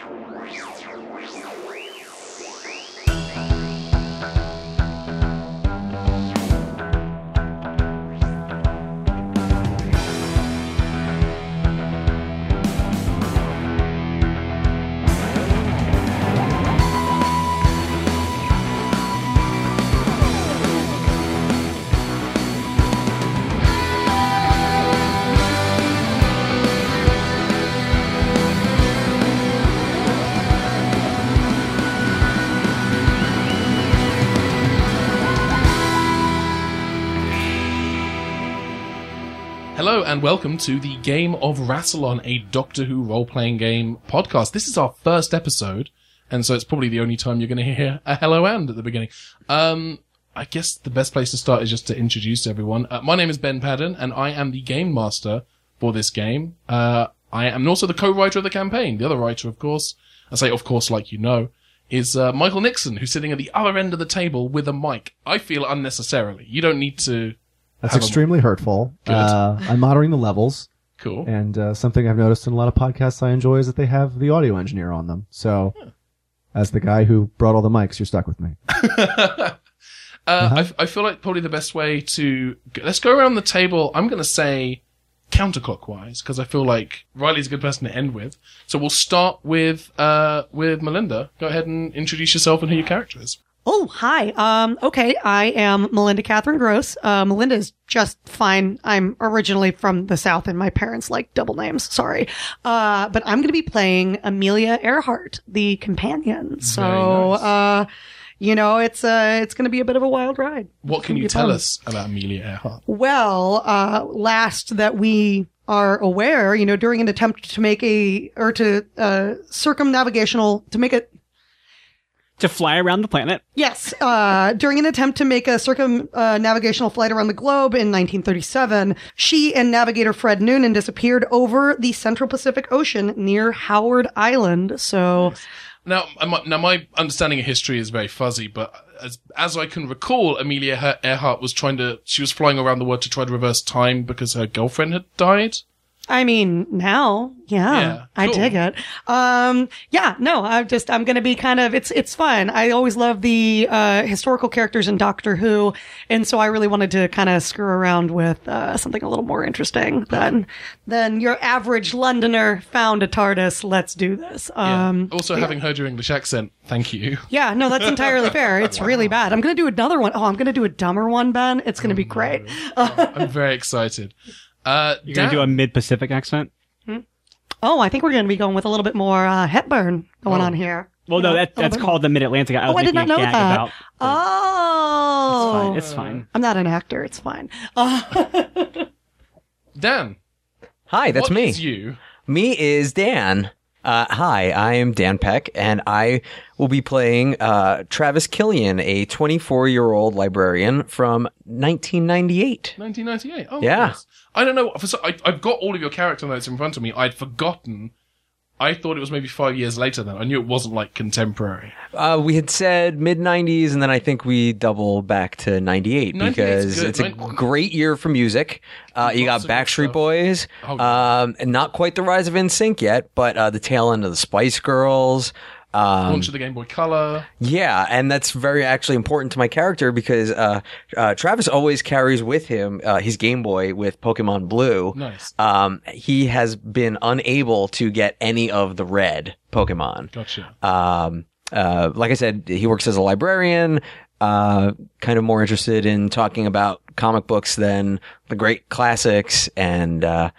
すごい。And welcome to the Game of Rassilon, a Doctor Who role-playing game podcast. This is our first episode, and so it's probably the only time you're going to hear a hello and at the beginning. Um, I guess the best place to start is just to introduce everyone. Uh, my name is Ben Paddon, and I am the game master for this game. Uh, I am also the co-writer of the campaign. The other writer, of course, I say of course like you know, is uh, Michael Nixon, who's sitting at the other end of the table with a mic. I feel unnecessarily. You don't need to. That's have a- extremely hurtful. Uh, I'm monitoring the levels, Cool. and uh, something I've noticed in a lot of podcasts I enjoy is that they have the audio engineer on them. So, as the guy who brought all the mics, you're stuck with me. Uh, I, I feel like probably the best way to let's go around the table. I'm going to say counterclockwise because I feel like Riley's a good person to end with. So we'll start with uh with Melinda. Go ahead and introduce yourself and who your character is. Oh, hi. Um, okay, I am Melinda Catherine Gross. Uh, Melinda is just fine. I'm originally from the South and my parents like double names. Sorry. Uh, but I'm going to be playing Amelia Earhart, the companion. So, nice. uh, you know, it's, uh, it's going to be a bit of a wild ride. What can you tell fun. us about Amelia Earhart? Well, uh, last that we are aware, you know, during an attempt to make a, or to, uh, circumnavigational, to make a, to fly around the planet. Yes, uh, during an attempt to make a circumnavigational flight around the globe in 1937, she and navigator Fred Noonan disappeared over the Central Pacific Ocean near Howland Island. So, Now, my, now my understanding of history is very fuzzy, but as as I can recall, Amelia Earhart was trying to she was flying around the world to try to reverse time because her girlfriend had died. I mean, now, yeah, Yeah, I cool. dig it. Um, yeah, no, I'm just, I'm going to be kind of, it's, it's fun. I always love the, uh, historical characters in Doctor Who. And so I really wanted to kind of screw around with, uh, something a little more interesting than, than your average Londoner found a TARDIS. Let's do this. Yeah. Um, also, having heard your English accent, thank you. yeah, no, that's entirely fair. It's really bad. I'm going to do another one. Oh, I'm going to do a dumber one, Ben. It's going to be great. I'm very excited. Uh, You're going to do a mid Pacific accent? Oh, I think we're going to be going with a little bit more, uh, Hepburn going Oh. on here. Well, no, that, that's bit called the Mid Atlantic. I was Oh, I did making not a know gag that. about. Oh, It's fine. It's fine. I'm not an actor. It's fine. Uh, Dan. Hi, that's what me. is you? Me is Dan. Uh, hi, I am Dan Peck, and I will be playing uh, Travis Killian, a 24 year old librarian from 1998. 1998. Oh, Yeah. nice. I don't know. For so, I, I've got all of your character notes in front of me. I'd forgotten. I thought it was maybe five years later. Then I knew it wasn't like contemporary. Uh, we had said mid 90s, and then I think we double back to 98 98 's because it's a Nin- great year for music. Uh, you got Lots of good Backstreet. Boys, Oh, um, and not quite the rise of NSYNC yet, but uh, the tail end of the Spice Girls. Um, Launch of the Game Boy Color. Yeah, and that's very actually important to my character because uh, uh, Travis always carries with him uh, his Game Boy with Pokemon Blue. Nice. Um, he has been unable to get any of the red Pokemon. Gotcha. Um, uh, like I said, he works as a librarian. Uh, kind of more interested in talking about comic books than the great classics, and uh,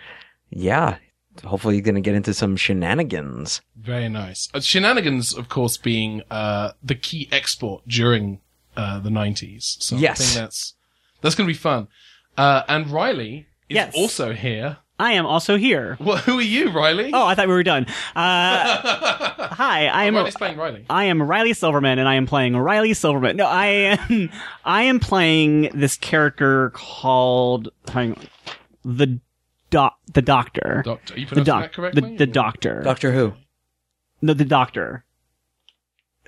yeah, hopefully you're going to get into some shenanigans. Very nice. Uh, shenanigans, of course, being uh, the key export during uh, the 90s. So I Yes. think that's that's going to be fun. Uh, and Riley is Yes. also here. I am also here. Well, who are you, Riley? Oh, I thought we were done. Uh, hi, I am. Riley's playing Riley. I am Riley Silverman, and I am playing Riley Silverman. No, I am. I am playing this character called hang on, the doc, the Doctor, Doctor. You the pronouncing doc, that correctly? the, the Doctor, Doctor Who? the, the Doctor,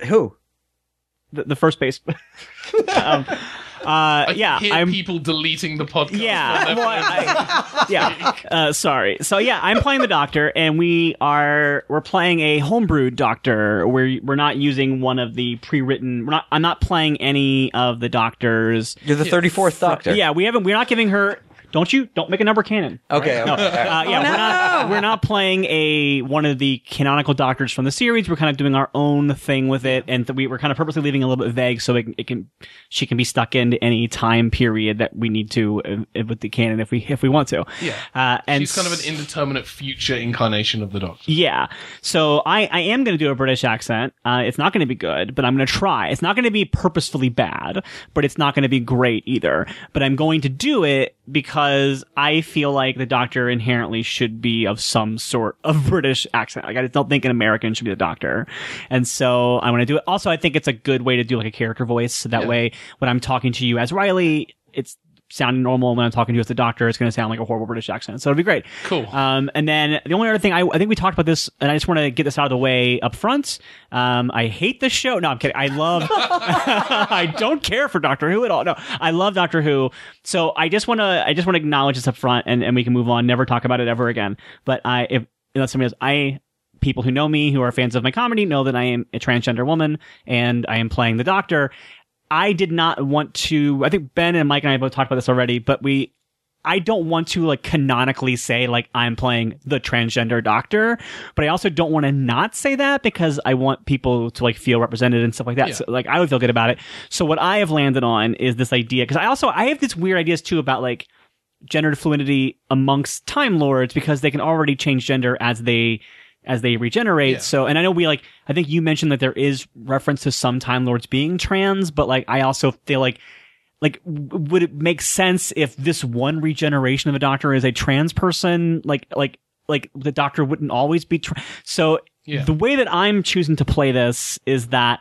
Who? the, the first base. um, Uh, yeah, Hear I'm. people deleting the podcast. Yeah, well, I- yeah. Uh, sorry. So yeah, I'm playing the Doctor, and we are we're playing a homebrewed Doctor. We're we're not using one of the pre-written. We're not. I'm not playing any of the Doctors. You're the 34th Doctor. Yeah, we haven't. We're not giving her. Don't you? Don't make a number canon. Okay. No, okay. uh, yeah, we're not we're not playing a one of the canonical doctors from the series. We're kind of doing our own thing with it, and th- we, we're kind of purposely leaving a little bit vague so it, can- it can she can be stuck into any time period that we need to uh, with the canon if we if we want to. Yeah. uh, and She's kind of an indeterminate future incarnation of the Doctor. yeah. So I, I am going to do a British accent. Uh, it's not going to be good, but I'm going to try. It's not going to be purposefully bad, but it's not going to be great either. But I'm going to do it because I feel like the doctor inherently should be of some sort of British accent. Like I just don't think an American should be the doctor. And so I want to do it. Also, I think it's a good way to do like a character voice. So that Yeah. way when I'm talking to you as Riley, it's sounding normal. When I'm talking to you as the doctor, it's going to sound like a horrible British accent. So it'll be great. Cool. Um, and then the only other thing I, I think we talked about this, and I just want to get this out of the way up front. Um, I hate this show. No, I'm kidding. I love. I don't care for Doctor Who at all. No, I love Doctor Who. So I just want to. I just want to acknowledge this up front, and, and we can move on. Never talk about it ever again. But I, if unless somebody else, I. People who know me, who are fans of my comedy, know that I am a transgender woman and I am playing the Doctor. I did not want to. I think Ben and Mike and I both talked about this already, but we I don't want to like canonically say like I'm playing the transgender doctor, but I also don't want to not say that because I want people to like feel represented and stuff like that. Yeah. So like I would feel good about it. So what I have landed on is this idea because I also I have these weird ideas too about like gender fluidity amongst time lords because they can already change gender as they as they regenerate. Yeah. So, and I know we like, I think you mentioned that there is reference to some Time Lords being trans, but like, I also feel like, like, w- would it make sense if this one regeneration of a doctor is a trans person? Like, like, like the doctor wouldn't always be trans. So Yeah. the way that I'm choosing to play this is that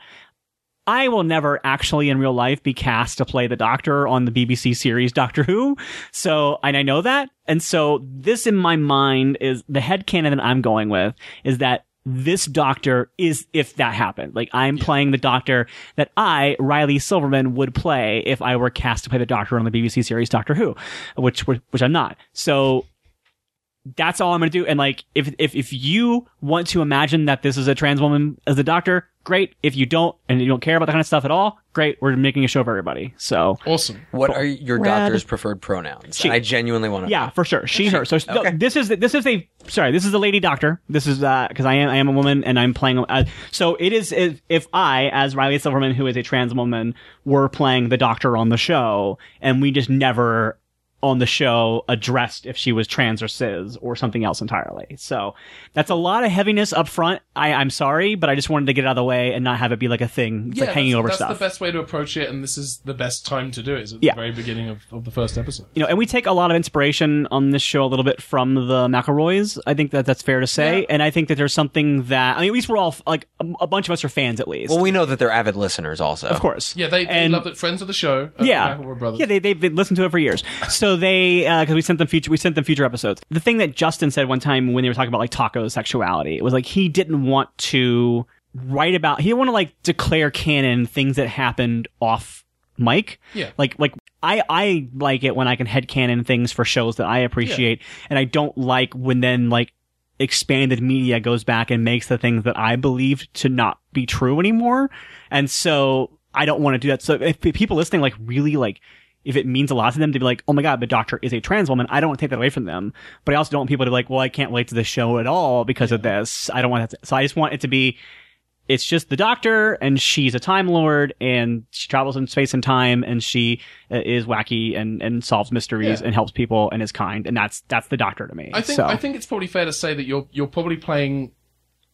I will never actually in real life be cast to play the doctor on the BBC series Doctor Who. So, and I know that. And so this in my mind is the head canon that I'm going with is that this doctor is if that happened. Like I'm playing the doctor that I, Riley Silverman, would play if I were cast to play the doctor on the BBC series Doctor Who, which, which I'm not. So that's all I'm going to do. And like, if, if, if you want to imagine that this is a trans woman as the doctor, great. If you don't, and you don't care about that kind of stuff at all, great. We're making a show for everybody. So Awesome. What are your Rad. doctor's preferred pronouns? She. I genuinely want to. yeah, for sure. She, her. So no, this is, this is a, sorry, this is a lady doctor. This is, uh, cause I am, I am a woman and I'm playing, uh, so it is, if, if I, as Riley Silverman, who is a trans woman, were playing the doctor on the show and we just never on the show addressed if she was trans or cis or something else entirely. So that's a lot of heaviness up front. I, I'm sorry, but I just wanted to get it out of the way and not have it be like a thing. It's like hanging over that's stuff. That's the best way to approach it, and this is the best time to do it. Is at Yeah. the very beginning of, of the first episode. you know, and we take a lot of inspiration on this show a little bit from the McElroys. I think that that's fair to say, Yeah. and I think that there's something that I mean, at least we're all like a, a bunch of us are fans at least. Well, we know that they're avid listeners also. of course, Yeah, they, they And- love it. Friends of the show. uh, yeah, McElroy brothers. yeah, they they've been listened to it for years. So they uh, because we sent them future we sent them future episodes. The thing that Justin said one time when they were talking about like taco sexuality it was like he didn't want to write about he didn't want to like declare canon things that happened off mic. Yeah. Like like I I like it when I can head canon things for shows that I appreciate, and I don't like when then like expanded media goes back and makes the things that I believed to not be true anymore. And so I don't want to do that. So if people listening like really like if it means a lot to them to be like, oh my god, the doctor is a trans woman, I don't want to take that away from them. But I also don't want people to be like, well, I can't relate to the show at all because of this. I don't want that. To, so I just want it to be it's just the doctor and she's a time lord and she travels in space and time and she uh, is wacky and, and solves mysteries Yeah. and helps people and is kind and that's that's the doctor to me I think so I think it's probably fair to say that you're you're probably playing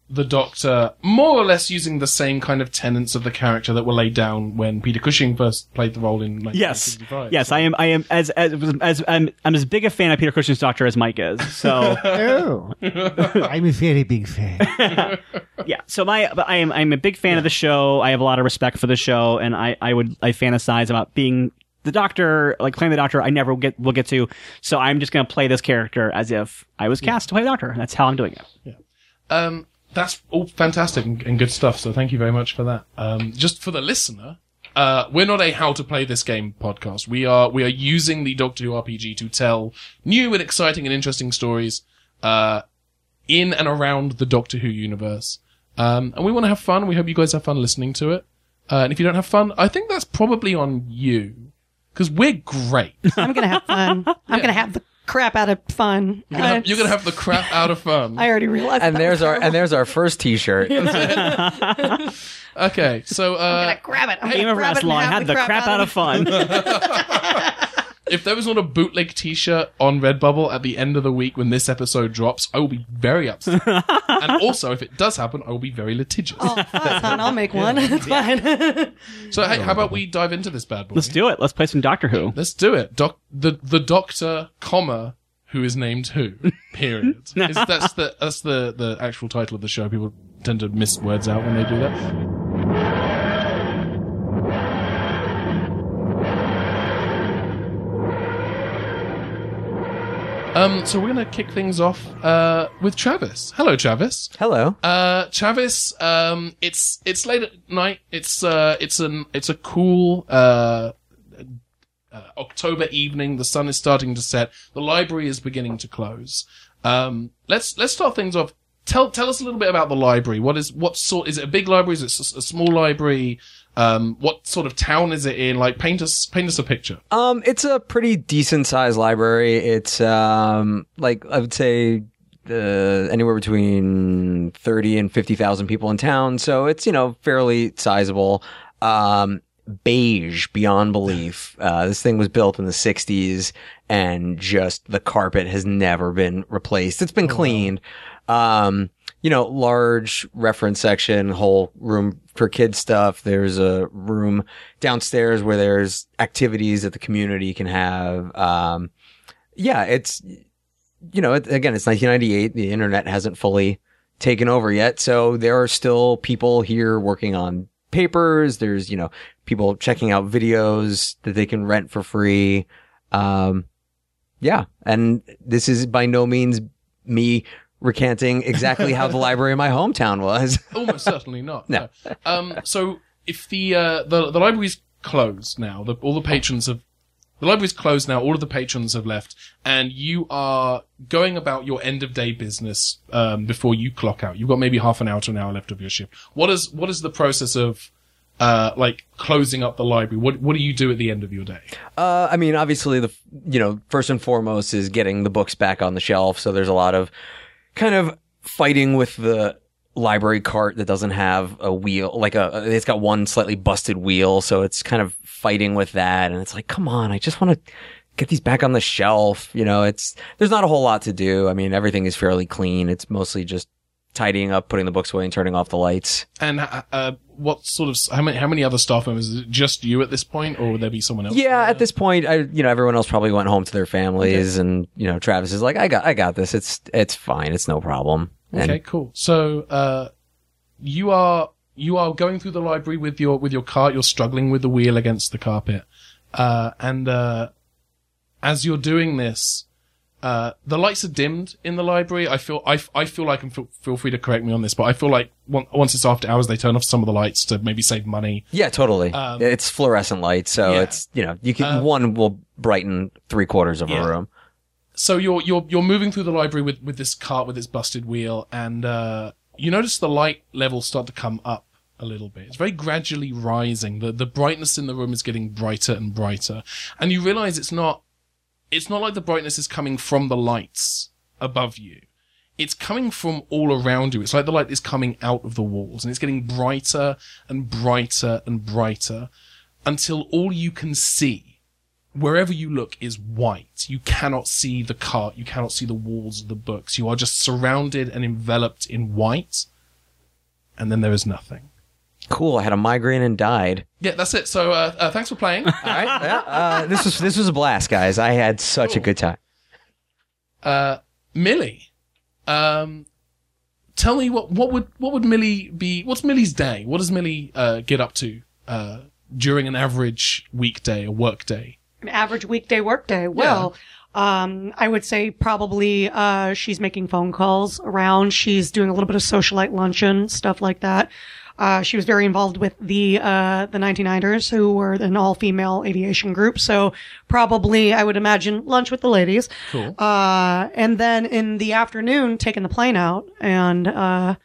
the Doctor more or less using the same kind of tenets of the character that were laid down when Peter Cushing first played the role in yes. 1965. yes i am i am as as as I'm, I'm as big a fan of peter cushing's doctor as mike is so. Oh, I'm a very big fan. yeah so my but i am i'm a big fan of the show. I have a lot of respect for the show and i i would i fantasize about being the doctor like playing the doctor i never get will get to. So i'm just going to play this character as if i was cast to play the doctor. That's how i'm doing it. Yeah. Um, that's all fantastic and, and good stuff. So thank you very much for that. Um, just for the listener, uh, we're not a how to play this game podcast. We are we are using the Doctor Who RPG to tell new and exciting and interesting stories uh, in and around the Doctor Who universe. Um, and we want to have fun. We hope you guys have fun listening to it. Uh, and if you don't have fun, I think that's probably on you because we're great. I'm gonna have fun. I'm gonna have the crap out of fun. You're gonna, have, you're gonna have the crap out of fun. I already realized. And that there's was our and there's our first T-shirt. Okay, so I'm uh, gonna grab it. I'm Game gonna of grab it and Rassilon have had the crap out of fun. If there was not a bootleg T-shirt on Redbubble at the end of the week when this episode drops, I will be very upset. and also, if it does happen, I will be very litigious. Oh, fine, I'll make one. It's fine. So, hey, how about we dive into this bad boy? Let's do it. Let's play some Doctor Who. Let's do it. Doc, the the Doctor, comma, who is named who? Period. is, that's the that's the the actual title of the show. People tend to miss words out when they do that. Um, so we're gonna kick things off uh, with Travis. Hello, Travis. Hello. Uh, Travis, um, it's it's late at night. It's uh, it's an it's a cool uh, uh, October evening. The sun is starting to set. The library is beginning to close. Um, let's let's start things off. Tell tell us a little bit about the library. What is what sort? Is it a big library? Is it a small library? Um, what sort of town is it in? Like, paint us paint us a picture. Um, it's a pretty decent sized library. It's um, like I would say uh, anywhere between thirty and fifty thousand people in town. So it's you know fairly sizable. Um, beige beyond belief. Uh, this thing was built in the '60s, and just the carpet has never been replaced. It's been cleaned. Um, you know, large reference section, whole room for kids stuff. There's a room downstairs where there's activities that the community can have. Um, yeah, it's, you know, it, again, it's 1998. The internet hasn't fully taken over yet. So there are still people here working on papers. There's, you know, people checking out videos that they can rent for free. Um, yeah. And this is by no means me recanting exactly how the library in my hometown was. Almost certainly not. No. Um, so if the, uh, the, the library's closed now, the, all the patrons have, the library's closed now, all of the patrons have left, and you are going about your end of day business, um, before you clock out. You've got maybe half an hour to an hour left of your shift. What is, what is the process of, uh, like closing up the library? What, what do you do at the end of your day? Uh, I mean, obviously, the you know first and foremost is getting the books back on the shelf. So there's a lot of kind of fighting with the library cart that doesn't have a wheel, like a it's got one slightly busted wheel. So it's kind of fighting with that, and it's like, come on, I just want to get these back on the shelf. You know, it's there's not a whole lot to do. I mean, everything is fairly clean. It's mostly just tidying up, putting the books away, and turning off the lights. And, uh, what sort of, how many, how many other staff members? Is it just you at this point, or would there be someone else? Yeah, at this point, I you know everyone else probably went home to their families, and you know Travis is like, I got I got this. It's it's fine. It's no problem. And Okay, cool. So, uh, you are you are going through the library with your with your cart. You're struggling with the wheel against the carpet, uh, and uh, as you're doing this, uh, the lights are dimmed in the library. I feel I, I feel like and feel, feel free to correct me on this, but I feel like on- once it's after hours, they turn off some of the lights to maybe save money. yeah, totally. Um, it's fluorescent light, so yeah. it's you know you can Uh, one will brighten three quarters of Yeah. a room. so you're you're you're moving through the library with with this cart with its busted wheel, and uh, you notice the light levels start to come up a little bit. It's very gradually rising. the The brightness in the room is getting brighter and brighter, and you realize it's not it's not like the brightness is coming from the lights above you. It's coming from all around you. It's like the light is coming out of the walls, and it's getting brighter and brighter and brighter until all you can see wherever you look is white. You cannot see the cart. You cannot see the walls of the books. You are just surrounded and enveloped in white. And then there is nothing. Cool. I had a migraine and died. Yeah, that's it. So, uh, uh, thanks for playing. All right. yeah, uh, this was this was a blast, guys. I had such a Cool. good time. Uh, Millie, um, tell me what, what would, what would Millie be, what's Millie's day? What does Millie, uh, get up to, uh, during an average weekday or work day? An average weekday workday. Well, Um, I would say probably, uh, she's making phone calls around. She's doing a little bit of socialite luncheon, stuff like that. Uh, she was very involved with the, uh, the 99ers who were an all-female aviation group. So probably, I would imagine lunch with the ladies. Cool. Uh, and then in the afternoon, taking the plane out and, uh,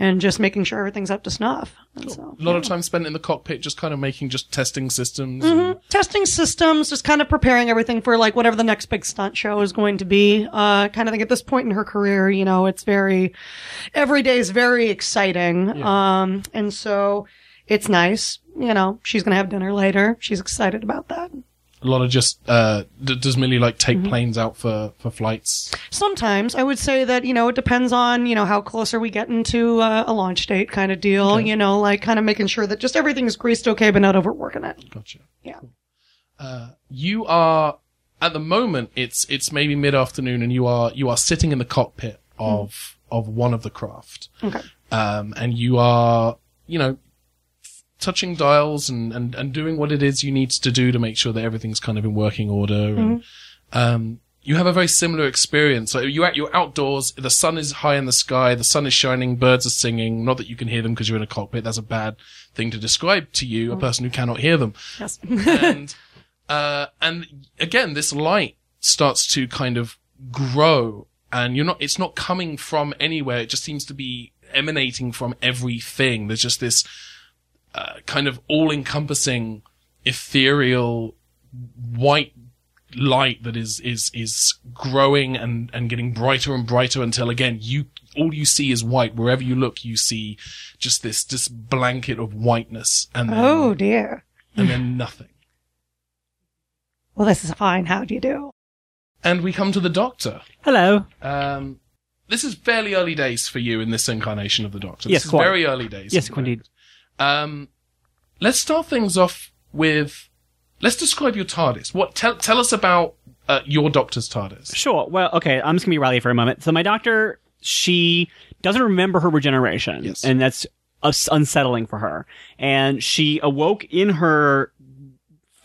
and just making sure everything's up to snuff. And so, A lot of time spent in the cockpit, just kind of making, just testing systems. Mm-hmm. and- testing systems, just kind of preparing everything for like whatever the next big stunt show is going to be. Uh, kind of think at this point in her career, you know, it's very, every day is very exciting. Um, and so it's nice. You know, she's going to have dinner later. She's excited about that. A lot of just, uh, d- does Millie like take Mm-hmm. planes out for, for flights? Sometimes I would say that, you know, it depends on, you know, how close are we getting to uh, a launch date kind of deal, you know, like kind of making sure that just everything is greased okay, but not overworking it. Gotcha. Yeah. Uh, you are, at the moment, it's, it's maybe mid-afternoon and you are, you are sitting in the cockpit of, of one of the craft. Okay. Um, and you are, you know, touching dials and, and, and doing what it is you need to do to make sure that everything's kind of in working order. And, um, you have a very similar experience. So you you're outdoors. The sun is high in the sky. The sun is shining. Birds are singing. Not that you can hear them because you're in a cockpit. That's a bad thing to describe to you, a person who cannot hear them. Yes. and uh, and again, this light starts to kind of grow, and you're not. It's not coming from anywhere. It just seems to be emanating from everything. There's just this uh, kind of all-encompassing, ethereal, white light that is is is growing and and getting brighter and brighter until again you all you see is white wherever you look you see just this this blanket of whiteness and then, oh dear. and then nothing Well, this is fine. How do you do? and we come to the doctor Hello. um this is fairly early days for you in this incarnation of the doctor this Yes, is quite. very early days Yes, indeed. Um let's start things off with let's describe your tardis what tell tell us about uh, your doctor's tardis Sure. Well, okay. I'm just gonna be Riley for a moment. So my doctor, she doesn't remember her regeneration, Yes. and that's unsettling for her. And she awoke in her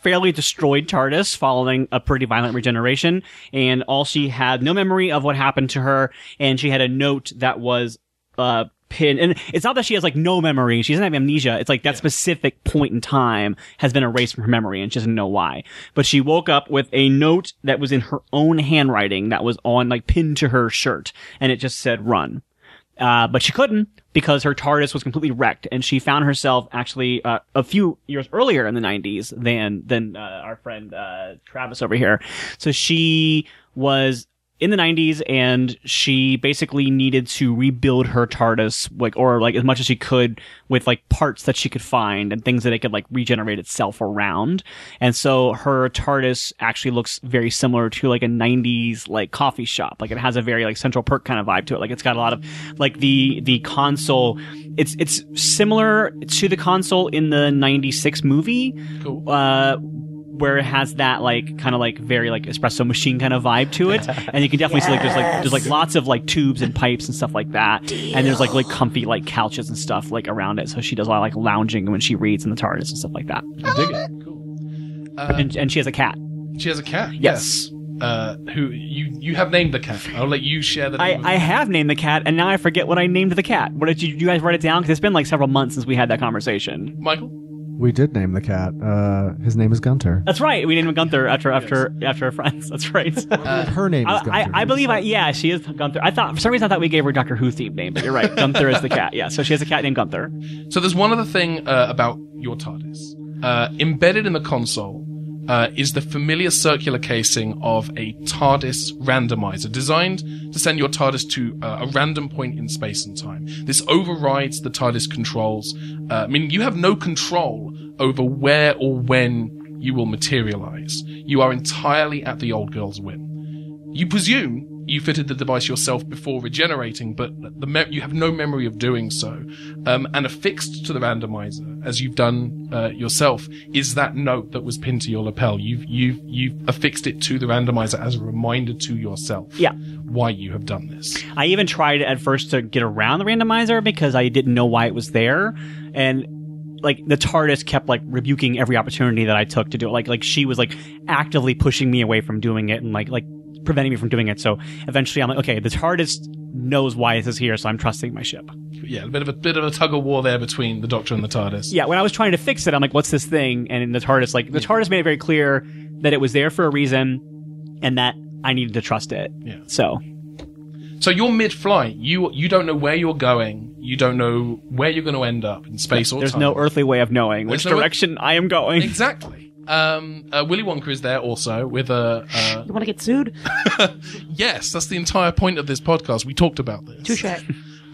fairly destroyed TARDIS following a pretty violent regeneration, and all she had no memory of what happened to her, and she had a note that was uh pin. And it's not that she has like no memory she doesn't have amnesia. It's like that specific point in time has been erased from her memory and she doesn't know why. But she woke up with a note that was in her own handwriting that was on like pinned to her shirt and it just said run. Uh, but she couldn't because her TARDIS was completely wrecked, and she found herself actually uh, a few years earlier in the 90s than than uh, our friend uh, Travis over here. So she was in the 90s, and she basically needed to rebuild her TARDIS, like or like as much as she could with like parts that she could find and things that it could like regenerate itself around. And so her TARDIS actually looks very similar to like a 90s like coffee shop. Like it has a very like Central Perk kind of vibe to it. Like it's got a lot of like the the console. It's it's similar to the console in the 96 movie. Cool. Uh where it has that like kind of like very like espresso machine kind of vibe to it, and you can definitely see like there's like there's like lots of like tubes and pipes and stuff like that, and there's like like comfy like couches and stuff like around it. So she does a lot of like lounging when she reads in the TARDIS and stuff like that. I dig it. Cool. Uh, And, and she has a cat. she has a cat. Yes. Uh, who you you have named the cat? I'll let you share the I, name. I it. have named the cat, and now I forget what I named the cat. What did you, you guys write it down? Because it's been like several months since we had that conversation. Michael. We did name the cat. Uh, his name is Gunther. That's right. We named him Gunther after after after our friends. That's right. Her name is I, I, I believe I yeah she is Gunther. I thought for some reason I thought we gave her Doctor Who themed name, but you're right. Gunther is the cat. Yeah, so she has a cat named Gunther. So there's one other thing uh, about your TARDIS. Uh, embedded in the console uh, is the familiar circular casing of a TARDIS randomizer designed to send your TARDIS to uh, a random point in space and time. This overrides the TARDIS controls, uh, meaning you have no control over where or when you will materialize. You are entirely at the old girl's whim. You presume you fitted the device yourself before regenerating, but the me- you have no memory of doing so. Um, and affixed to the randomizer, as you've done uh, yourself, is that note that was pinned to your lapel. You've you've you've affixed it to the randomizer as a reminder to yourself. Yeah. Why you have done this. I even tried at first to get around the randomizer because I didn't know why it was there, and like the TARDIS kept like rebuking every opportunity that I took to do it. Like like she was like actively pushing me away from doing it, and like like preventing me from doing it. So eventually, I'm like, okay, the TARDIS knows why this is here, so I'm trusting my ship. Yeah, a bit of a bit of a tug of war there between the Doctor and the TARDIS. Yeah, when I was trying to fix it, I'm like, what's this thing? And the TARDIS, like the TARDIS made it very clear that it was there for a reason, and that I needed to trust it. Yeah. So So you're mid-flight. You you don't know where you're going. You don't know where you're going to end up in space or there's time. no earthly way of knowing which no- direction I am going. Exactly. Um, uh, Willy Wonka is there also with a. Uh, You want to get sued? yes, that's the entire point of this podcast. We talked about this. Touche.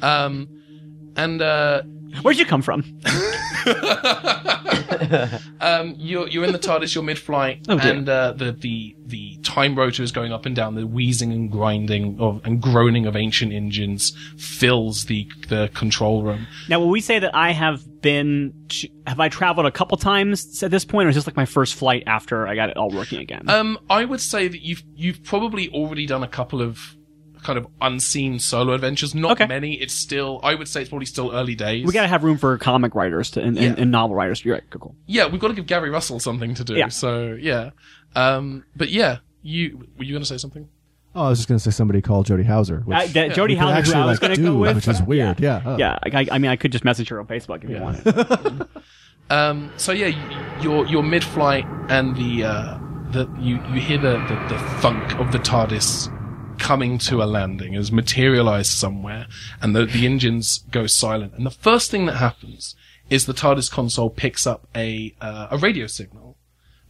Um, and uh, Where'd you come from? um, you're you're in the TARDIS. You're mid-flight, Oh, and uh, the the the time rotor is going up and down. The wheezing and grinding of and groaning of ancient engines fills the the control room. Now, will we say that I have been? Have I traveled a couple times at this point, or is this like my first flight after I got it all working again? Um, I would say that you've you've probably already done a couple of kind of unseen solo adventures. Not Okay. many. It's still. I would say it's probably still early days. we gotta have room for comic writers to, and, and, Yeah. and novel writers. You're right. Cool, cool. yeah, we've got to give Gary Russell something to do. Yeah. So yeah. Um, but yeah, you were you going to say something? Oh, I was just going to say somebody called Jody Houser. Which Uh, that- Jody you could Houser, who actually I was like gonna do, go with. which is weird. Yeah. oh. Yeah, I, I mean, I could just message her on Facebook if you wanted. Um, so yeah, your you're you're mid-flight, and the uh, the you you hear the, the the thunk of the TARDIS coming to a landing, has materialized somewhere, and the the engines go silent. And the first thing that happens is the TARDIS console picks up a uh, a radio signal,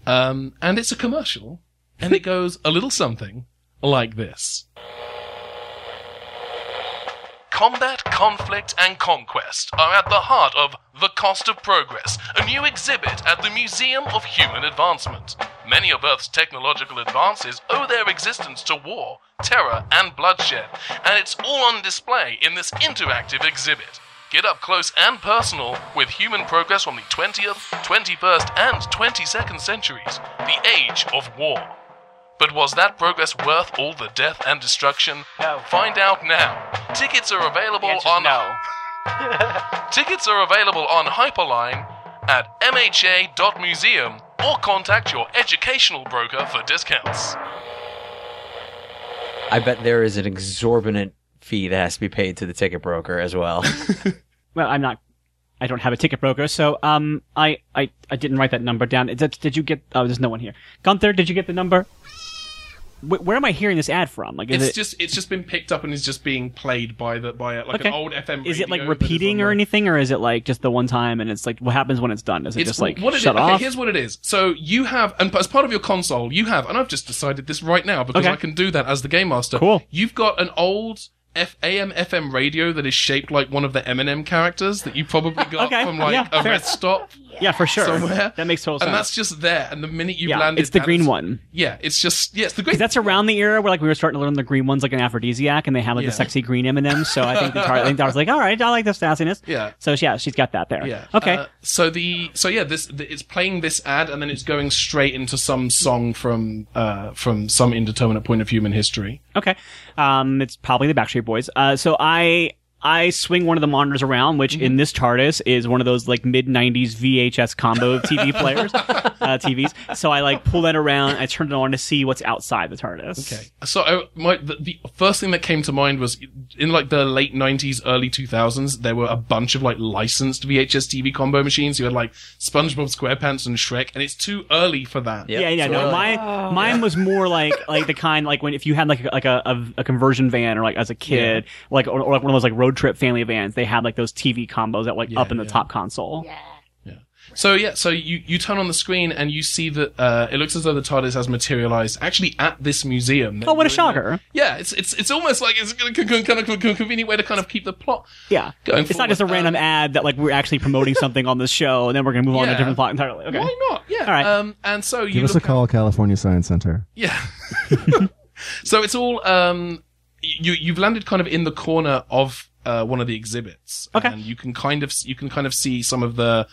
um, and it's a commercial, and it goes a little something like this. Combat, conflict, and conquest are at the heart of The Cost of Progress, a new exhibit at the Museum of Human Advancement. Many of Earth's technological advances owe their existence to war, terror, and bloodshed, and it's all on display in this interactive exhibit. Get up close and personal with human progress from the 20th, 21st, and 22nd centuries, the age of war. But was that progress worth all the death and destruction? No. Find out now. Tickets are available on no. Tickets are available on Hyperline at mha.museum or contact your educational broker for discounts. I bet there is an exorbitant fee that has to be paid to the ticket broker as well. well, I'm not. I don't have a ticket broker, so um, I I, I didn't write that number down. Is that- did you get? Oh, there's no one here. Gunther, did you get the number? Wh- where am I hearing this ad from? Like, is It's it just it's just been picked up and is just being played by the by a, like Okay. an old FM. is it like radio that is repeating or anything, or is it like just the one time and it's like what happens when it's done? Is it It's just like what shut okay. Here's what it is. So you have, and as part of your console, you have, and I've just decided this right now because Okay. I can do that as the game master. Cool. You've got an old F- AM FM radio that is shaped like one of the M&M characters that you probably got from like yeah, a fair. rest stop yeah, for sure. somewhere. That makes total sense. And that's just there. And the minute you've yeah, landed, it's the green one. Yeah, it's just yeah, it's the green. That's around the era where like we were starting to learn the green one's like an aphrodisiac, and they have like Yeah. the sexy green M and M's. So I think the tar- I think I was like, all right, I like this sassiness. Yeah. So yeah, she's got that there. Yeah. Okay. Uh, so the so yeah, this the, it's playing this ad and then it's going straight into some song from uh from some indeterminate point of human history. Okay. Um, it's probably the Backstreet Boys. Uh, so I I swing one of the monitors around, which Mm-hmm. in this TARDIS is one of those like mid '90s VHS combo TV players, uh, TVs. So I like pull that around. I turn it on to see what's outside the TARDIS. Okay. So I, my the, the first thing that came to mind was in like the late '90s, early 2000s, there were a bunch of like licensed VHS TV combo machines. You had like SpongeBob SquarePants and Shrek, and it's too early for that. Yep. Yeah, yeah, So no, early. mine, mine was more like like the kind like when if you had like a, like a, a, a conversion van or like as a kid, like or, or like one of those like road trip family vans, they had like those TV combos that like up in the yeah. top console. Yeah. So yeah, so you, you turn on the screen and you see that uh, it looks as though the TARDIS has materialized actually at this museum. Oh, what a They're- shocker! Yeah, it's it's it's almost like it's a kind of a convenient way to kind of keep the plot. Yeah, Going it's not just a random um, ad that like we're actually promoting something on this show, and then we're gonna move on to a different plot entirely. Okay, Why not? Yeah. All right. Um, and so you Give us a look call, California Science Center. Yeah. so it's all um you you've landed kind of in the corner of uh, one of the exhibits. Okay. And you can kind of you can kind of see some of the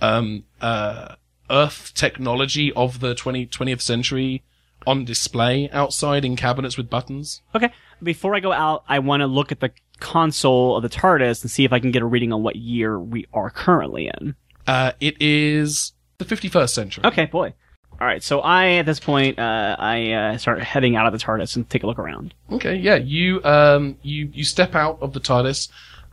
um uh earth technology of the 20, 20th century on display outside in cabinets with buttons. okay. Before I go out, I want to look at the console of the TARDIS and see if I can get a reading on what year we are currently in. Uh it is the 51st century. Okay, boy. All right, so I at this point uh, I uh, start heading out of the TARDIS and take a look around. Okay, yeah, you um you you step out of the TARDIS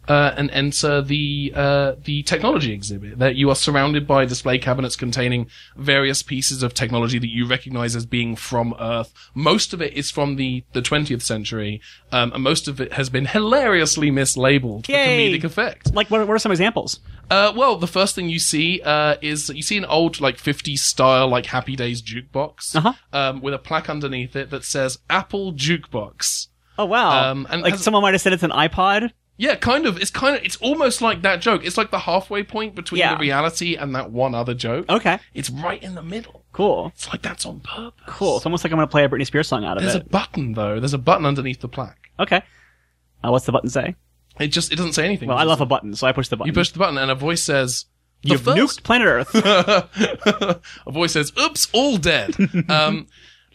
uh, and enter the uh, the technology exhibit. That you are surrounded by display cabinets containing various pieces of technology that you recognize as being from Earth. Most of it is from the the 20th century, um, and most of it has been hilariously mislabeled Yay! for comedic effect. Like, what, what are some examples? Uh, well, the first thing you see uh, is you see an old like 50s style like Happy Days jukebox Uh-huh. um, with a plaque underneath it that says Apple Jukebox. Oh wow! Um, and like someone might have said it's an iPod. Yeah, kind of. It's kind of. It's almost like that joke. It's like the halfway point between Yeah. the reality and that one other joke. Okay, It's right in the middle. cool, It's like that's on purpose. cool. It's almost like I'm gonna play a Britney Spears song out of it. There's a it. button though. There's a button underneath the plaque. Okay. Uh, what's the button say? It just it doesn't say anything. Well, I love a button, so I push the button. You push the button and a voice says, the You've first- nuked planet Earth. a voice says, "Oops, all dead." um,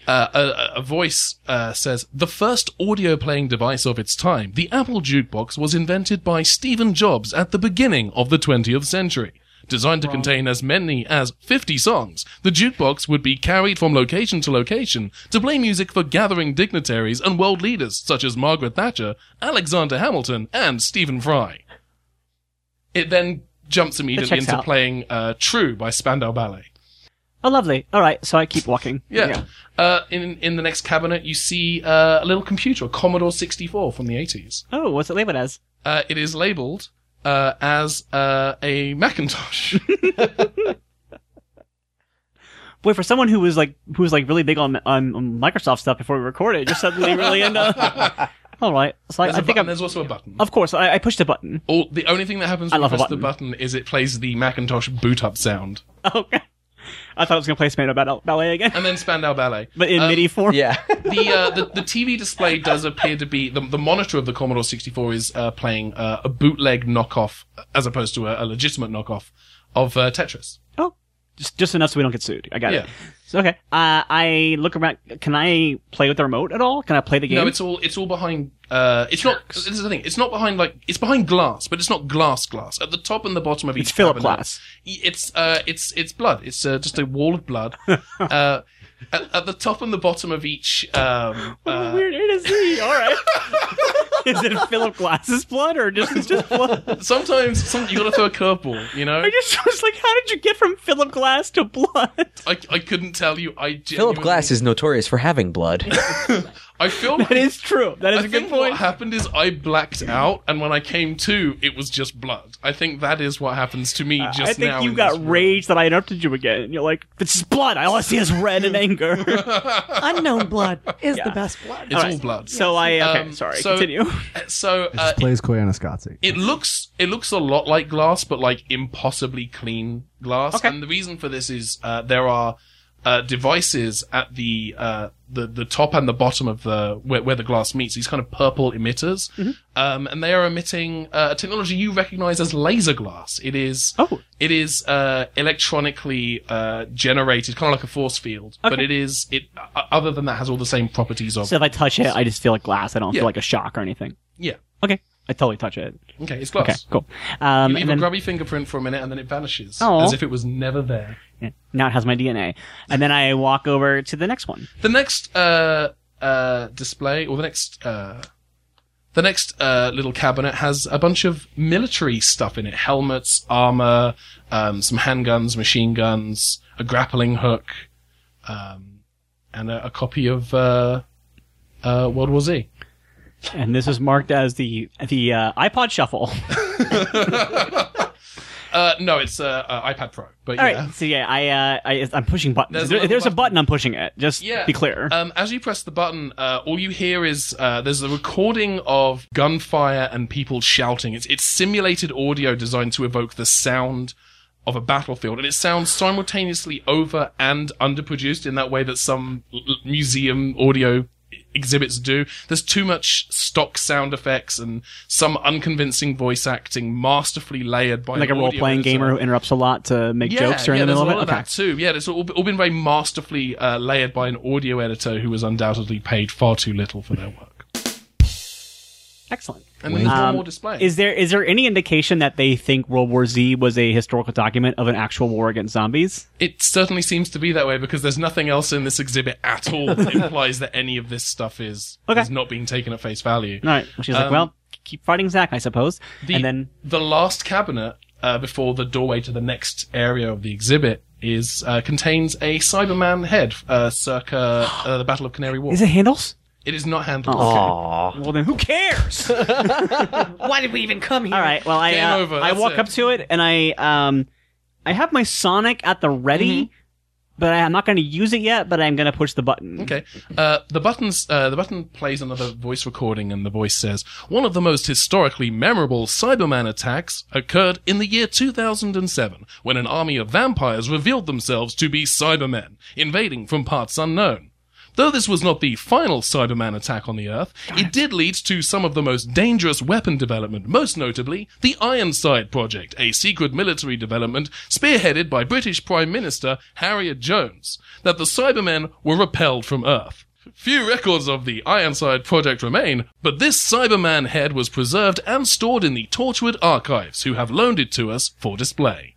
uh, a, a voice uh, says, "The first audio playing device of its time, the Apple jukebox, was invented by Stephen Jobs at the beginning of the 20th century." Designed to contain as many as 50 songs, the jukebox would be carried from location to location to play music for gathering dignitaries and world leaders such as Margaret Thatcher, Alexander Hamilton, and Stephen Fry. It then jumps immediately into out. playing uh, True by Spandau Ballet. Oh, lovely. All right, so I keep walking. Yeah. Uh, in in the next cabinet, you see uh, a little computer, a Commodore 64 from the 80s. Oh, what's it labeled as? Uh, it is labeled uh, as uh, a Macintosh. Boy, for someone who was like who was like really big on on, on Microsoft stuff before we recorded, just suddenly really into. All right, so I, There's, I a think button, I'm. there's also a button. Of course, I, I pushed a button. All, the only thing that happens I when you love a press the button. button is it plays the Macintosh boot up sound. Okay. I thought I was gonna play Spandau Ball- Ballet again, And then Spandau Ballet. but in Um, MIDI form. Yeah. the, uh, the the TV display does appear to be the, the monitor of the Commodore 64 is uh, playing uh, a bootleg knockoff as opposed to a, a legitimate knockoff of uh, Tetris. Oh, just just enough so we don't get sued. I got Yeah. it. So, okay. Uh, I look around. Can I play with the remote at all? Can I play the game? No, it's all it's all behind. Uh, it's not. This is the thing. It's not behind like it's behind glass, but it's not glass glass. At the top and the bottom of each It's Philip glass. It's uh, it's it's blood. It's uh, just a wall of blood. uh, at, at the top and the bottom of each. Um, uh, Weird to see. All right. Is it Philip Glass's blood or just just blood? sometimes, some, you got to throw a curveball. You know, I just was like, how did you get from Philip Glass to blood? I, I couldn't tell you. I Philip Glass is notorious for having blood. I feel That is true. That is I a good think point. what happened is I blacked out, and when I came to, it was just blood. I think that is what happens to me just now. I think now. you got rage that I interrupted you again. And you're like, this is blood. All I see is red and anger. Unknown blood is the best blood. It's all blood. so I, okay, Um, sorry, so- continue. So uh, Just plays Koyaanisqatsi. it looks it looks a lot like glass, but like impossibly clean glass. Okay. And the reason for this is uh, there are uh, devices at the uh, the the top and the bottom of the where, where the glass meets. These kind of purple emitters, Mm-hmm. um, and they are emitting uh, a technology you recognize as laser glass. It is Oh. it is uh, electronically uh, generated, kind of like a force field, but it is it. Uh, other than that, has all the same properties of So if I touch it, I just feel like glass. I don't Yeah. feel like a shock or anything. yeah. Okay. I totally touch it. Okay, it's glass. Okay, cool. Um, You leave and then a grubby fingerprint for a minute and then it vanishes. Aw. As if it was never there. yeah, now it has my DNA. And then I walk over to the next one. The next, uh, uh, display, or the next, uh, the next, uh, little cabinet has a bunch of military stuff in it. Helmets, armor, um, some handguns, machine guns, a grappling hook, um, and a, a copy of, uh, uh, World War Z. And this is marked as the the uh, iPod Shuffle. Uh, no, it's, uh, uh iPad Pro. But All yeah. right. So yeah, I, uh, I I'm pushing buttons. There's There- a There's, little a button. I'm pushing it. Just Yeah. be clear. Um, as you press the button, uh, all you hear is uh, there's a recording of gunfire and people shouting. It's it's simulated audio designed to evoke the sound of a battlefield, and it sounds simultaneously over and underproduced in that way that some museum audio exhibits do. There's too much stock sound effects and some unconvincing voice acting, masterfully layered by like a role playing gamer who interrupts a lot to make Yeah, jokes during yeah, the there's middle a of lot it. of that too. Yeah, it's all, all been very masterfully uh, layered by an audio editor who was undoubtedly paid far too little for their work. Excellent. And then there's Um, more display. Is there is there any indication that they think World War Z was a historical document of an actual war against zombies? It certainly seems to be that way because there's nothing else in this exhibit at all that implies that any of this stuff is, Okay. is not being taken at face value. All right. She's like, Um, well, keep fighting Zack, I suppose. The, and then the last cabinet uh, before the doorway to the next area of the exhibit is uh, contains a Cyberman head, uh, circa uh, the Battle of Canary Wharf. is it handles? It is not handled. Aw. Well, then who cares? Why did we even come here? All right. Well, I Game uh, over, I that's walk it. up to it and I um I have my Sonic at the ready, Mm-hmm. but I'm not going to use it yet. But I'm going to push the button. Okay. Uh, the buttons, uh, the button plays another voice recording and the voice says, one of the most historically memorable Cyberman attacks occurred in the year 2007 when an army of vampires revealed themselves to be Cybermen, invading from parts unknown. Though this was not the final Cyberman attack on the Earth, it did lead to some of the most dangerous weapon development, most notably the Ironside Project, a secret military development spearheaded by British Prime Minister Harriet Jones, that the Cybermen were repelled from Earth. Few records of the Ironside Project remain, but this Cyberman head was preserved and stored in the Torchwood archives, who have loaned it to us for display.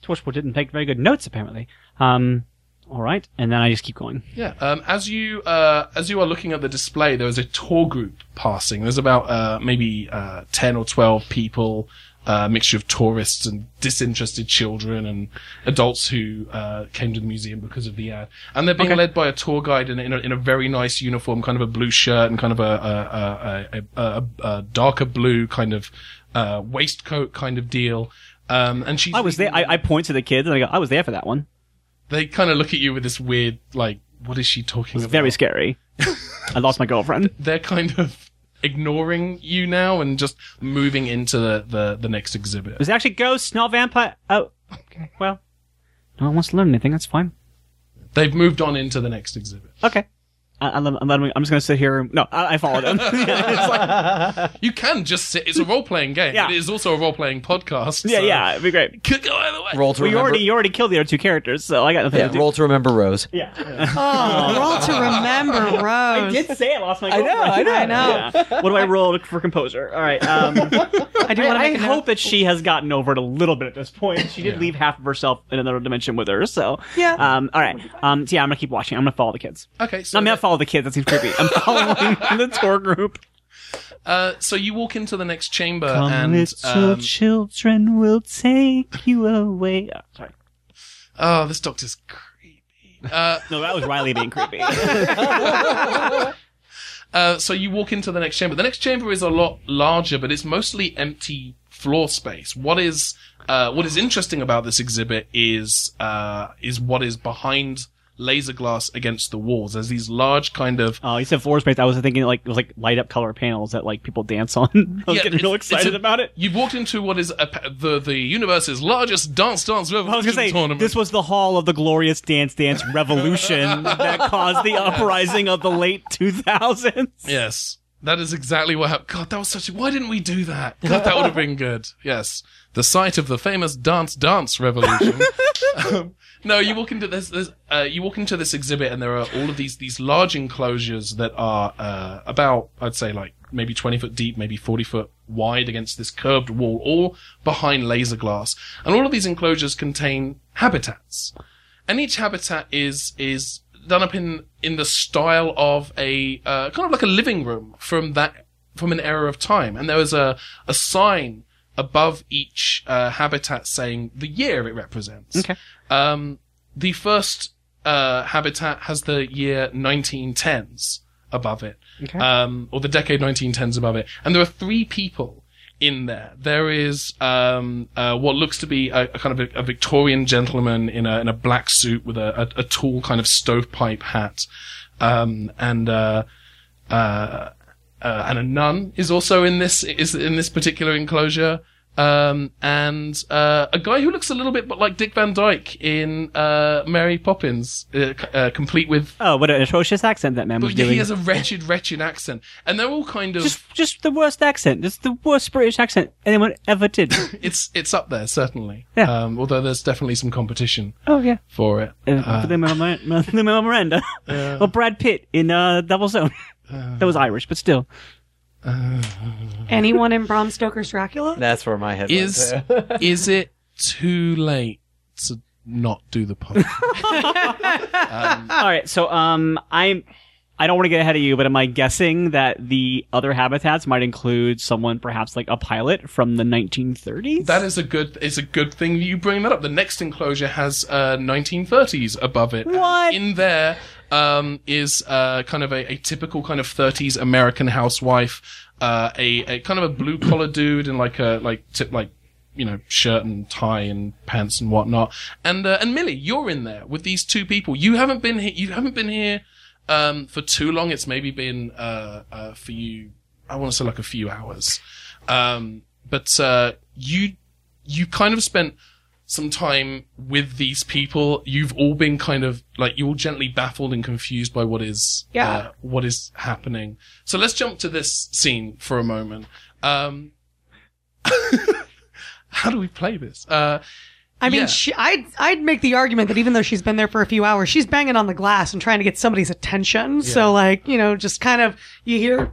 Torchwood didn't take very good notes apparently. Um, all right, and then I just keep going. Yeah. Um, as you uh, as you are looking at the display, there is a tour group passing. There's about uh, maybe uh, ten or twelve people, uh, a mixture of tourists and disinterested children and adults who uh, came to the museum because of the ad. And they're being Okay. led by a tour guide in, a- in, a, in a very nice uniform, kind of a blue shirt and kind of a a, a, a, a, a darker blue kind of uh, waistcoat kind of deal. Um, and she. I was there. I, I point to the kids and I go, I was there for that one. They kind of look at you with this weird like, what is she talking It's about? very scary. I lost my girlfriend. they're kind of ignoring you now and just moving into the, the, the next exhibit. Was it actually ghosts, not vampire? Oh, okay. Well, no one wants to learn anything. That's fine. They've moved on into the next exhibit. Okay. I, I'm, I'm, I'm just going to sit here. No, I, I followed him. yeah, it's like- You can just sit. It's a role playing game. Yeah. It is also a role playing podcast. yeah, so yeah, it'd be great. Could go either way. Roll to Well, you already you already killed the other two characters, so I got nothing yeah, to do. roll to remember Rose. Yeah. Oh, roll to remember Rose. I did say I lost my I know. I know. I know. Yeah. What do I roll for composure? All right. Um, I do want to I, hope that she has gotten over it a little bit at this point. She did Yeah. leave half of herself in another dimension with her, so Yeah. Um, all right. Um, so yeah, I'm gonna keep watching. I'm gonna follow the kids. Okay, so I'm not follow the kids. That seems creepy. I'm following the tour group. uh, so you walk into the next chamber and um, children, will take you away. Oh, sorry. oh, this doctor's creepy. Uh, No, that was Riley being creepy. Uh, so you walk into the next chamber. The next chamber is a lot larger, but it's mostly empty floor space. What is uh, what is interesting about this exhibit is uh, is what is behind laser glass against the walls. There's these large kind of Oh, you said floor space. I was thinking like it was like light up color panels that like people dance on. I was Yeah, getting real excited a- about it. You've walked into what is a, the the universe's largest dance dance I was revolution gonna say tournament. this was the hall of the glorious dance dance revolution that caused the uprising of the late 2000s. Yes. That is exactly what happened. God, that was such a, why didn't we do that? God, that would have been good. Yes. The site of the famous dance dance revolution. um, no, you walk into this, this uh, you walk into this exhibit and there are all of these, these large enclosures that are, uh, about, I'd say like maybe 20 foot deep, maybe 40 foot wide against this curved wall, all behind laser glass. And all of these enclosures contain habitats and each habitat is is done up in in the style of a uh, kind of like a living room from that from an era of time and there was a a sign above each uh, habitat saying the year it represents Okay. um the first uh habitat has the year 1910s above it Okay. um or the decade 1910s above it and there are three people in there. There is um, uh, what looks to be a, a kind of a, a Victorian gentleman in a in a black suit with a, a, a tall kind of stovepipe hat, um, and uh, uh, uh, and a nun is also in this is in this particular enclosure. Um, and uh, a guy who looks a little bit like Dick Van Dyke in uh, Mary Poppins, uh, uh, complete with. Oh, what an atrocious accent that man was doing. he has a wretched, wretched accent, and they're all kind of. just, just the worst accent. It's the worst British accent anyone ever did. it's it's up there certainly. Yeah. Um, although there's definitely some competition oh yeah. for it. Uh, Lin-Manuel Miranda or Brad Pitt in uh, Devil's Own. That was Irish, but still. Anyone in Bram Stoker's Dracula? That's where my head Is went. is it too late to not do the podcast? All right, so um, I'm. I don't want to get ahead of you, but am I guessing that the other habitats might include someone, perhaps like a pilot from the 1930s? That is a good. It's a good thing that you bring that up. The next enclosure has uh, 1930s above it. What? in there um, is uh, kind of a, a typical kind of 30s American housewife, uh, a, a kind of a blue collar dude in like a like tip like you know shirt and tie and pants and whatnot. And uh, and Millie, you're in there with these two people. You haven't been here. You haven't been here um, for too long. It's maybe been uh, uh, for you. I want to say like a few hours. Um, but uh, you you kind of spent some time with these people. You've all been kind of like you're all gently baffled and confused by what is Yeah. uh, what is happening. So let's jump to this scene for a moment. Um, how do we play this? Uh, I mean, Yeah. she, I'd I'd make the argument that even though she's been there for a few hours, she's banging on the glass and trying to get somebody's attention. So, like, you know, just kind of you hear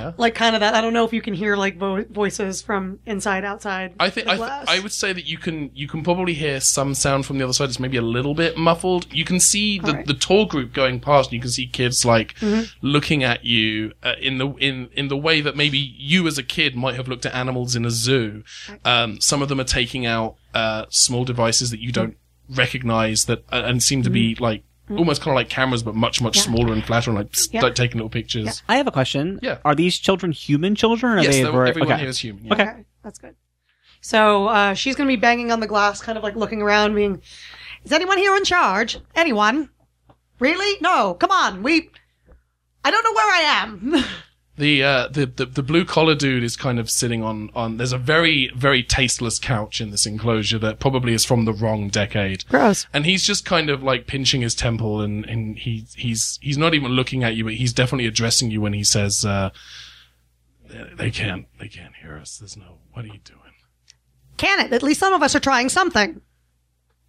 yeah. like kind of that. I don't know if you can hear like vo- voices from inside, outside. I think I, th- I would say that you can you can probably hear some sound from the other side. It's maybe a little bit muffled. You can see the, Alright. the tour group going past. And you can see kids like Mm-hmm. looking at you uh, in the in in the way that maybe you as a kid might have looked at animals in a zoo. Um, some of them are taking out uh, small devices that you don't recognize that uh, and seem to be like. Almost kind of like cameras, but much, much. Yeah. smaller and flatter, and like, psst, Yeah. like taking little pictures. I have a question. Yeah. Are these children human children? Or are Yes, they they're- everyone okay. here is human. yeah. Okay. Okay, that's good. So uh, she's going to be banging on the glass, kind of like looking around, being, "Is anyone here in charge? Anyone? Really? No. Come on. We. I don't know where I am. The, uh, the the the blue collar dude is kind of sitting on on. There's a very very tasteless couch in this enclosure that probably is from the wrong decade, Gross. and he's just kind of like pinching his temple, and and he he's he's not even looking at you, but he's definitely addressing you when he says, uh, "They can't they can't hear us. There's no. What are you doing? Can it? At least some of us are trying something.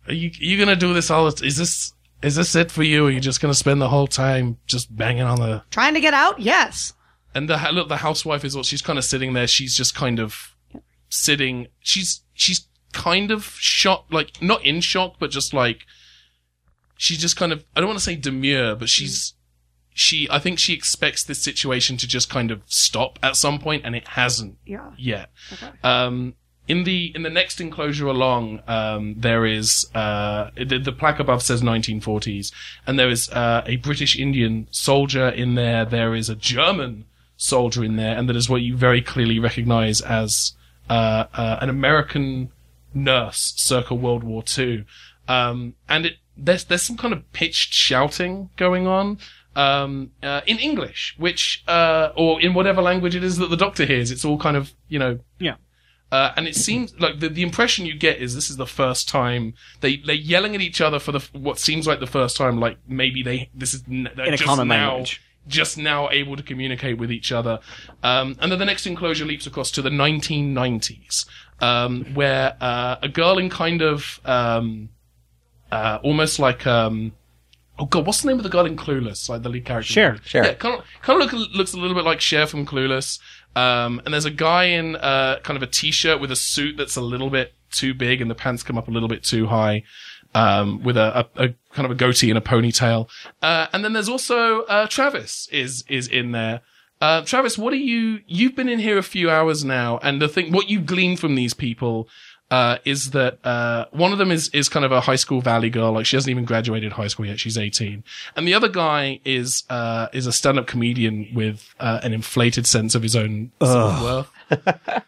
Are you you gonna do this all? the- Is this is this it for you? Are you just gonna spend the whole time just banging on the Trying to get out? Yes. And the look, the housewife is what she's kind of sitting there. She's just kind of sitting. She's she's kind of shocked, like not in shock, but just like she's just kind of. I don't want to say demure, but she's she. I think she expects this situation to just kind of stop at some point, and it hasn't Yeah. yet. Um, in the in the next enclosure along, um, there is uh, the, the plaque above says 1940s, and there is uh, a British Indian soldier in there. There is a German soldier in there, and that is what you very clearly recognise as uh, uh, an American nurse circa World War Two. Um, and it there's there's some kind of pitched shouting going on um, uh, in English, which uh, or in whatever language it is that the Doctor hears. It's all kind of you know Yeah. uh, and it seems like the, the impression you get is this is the first time they they're yelling at each other for the what seems like the first time. Like maybe they this is In a just common now language. Just now able to communicate with each other. Um, and then the next enclosure leaps across to the 1990s, um, where uh, a girl in kind of um, uh, almost like um, oh god, what's the name of the girl in Clueless? Like the lead character. Cher. Cher. Yeah, kind of kind of look, looks a little bit like Cher from Clueless. Um, and there's a guy in uh, kind of a t-shirt with a suit that's a little bit too big, and the pants come up a little bit too high. Um, with a, a, a kind of a goatee and a ponytail. Uh, and then there's also, uh, Travis is, is in there. Uh, Travis, what are you, you've been in here a few hours now, and the thing, what you've gleaned from these people, uh, is that, uh, one of them is, is kind of a high school valley girl, like she hasn't even graduated high school yet, she's 18. And the other guy is, uh, is a stand-up comedian with, uh, an inflated sense of his own uh,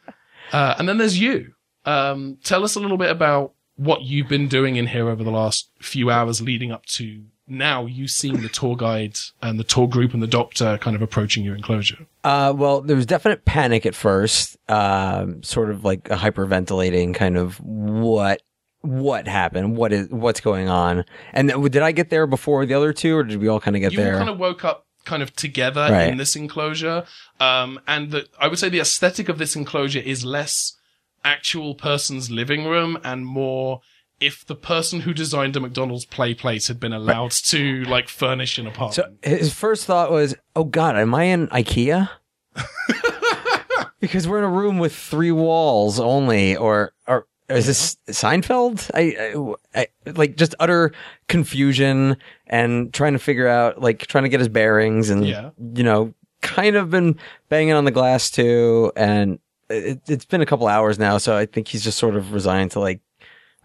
and then there's you. Um, tell us a little bit about what you've been doing in here over the last few hours leading up to now you seeing the tour guide and the tour group and the doctor kind of approaching your enclosure. Uh, well, there was definite panic at first, um, sort of like a hyperventilating kind of what what happened, what is what's going on, and th- did I get there before the other two, or did we all kind of get you there? all kind of woke up kind of together Right. in this enclosure. Um, and the, I would say the aesthetic of this enclosure is less actual person's living room and more if the person who designed a McDonald's play place had been allowed to like furnish an so apartment. his first thought was, "Oh God, am I in IKEA?" because we're in a room with three walls only, or or is this Seinfeld? I, I, I like just utter confusion and trying to figure out, like trying to get his bearings, and Yeah. you know, kind of been banging on the glass too, and it, it's been a couple hours now, so I think he's just sort of resigned to like,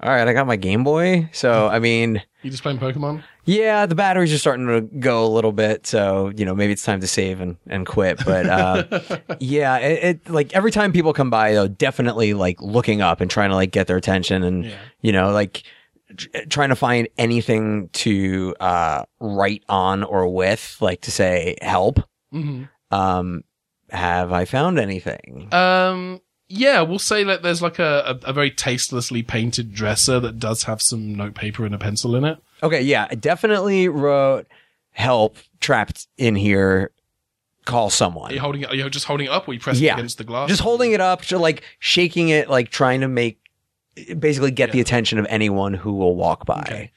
all right, I got my Game Boy, so I mean. You just playing Pokemon? Yeah, the batteries are starting to go a little bit, so you know maybe it's time to save and, and quit. But uh, yeah, it, it like every time people come by though, definitely like looking up and trying to like get their attention and Yeah. you know like tr- trying to find anything to uh, write on or with, like to say help. hmm Um, have I found anything? Um, yeah, we'll say that there's like a, a, a very tastelessly painted dresser that does have some notepaper and a pencil in it. Okay, yeah, I definitely wrote help trapped in here. Call someone. Are you holding it? Are you just holding it up or are you pressing Yeah. against the glass? just holding it up, to like shaking it, like trying to make basically get the attention of anyone who will walk by. Okay.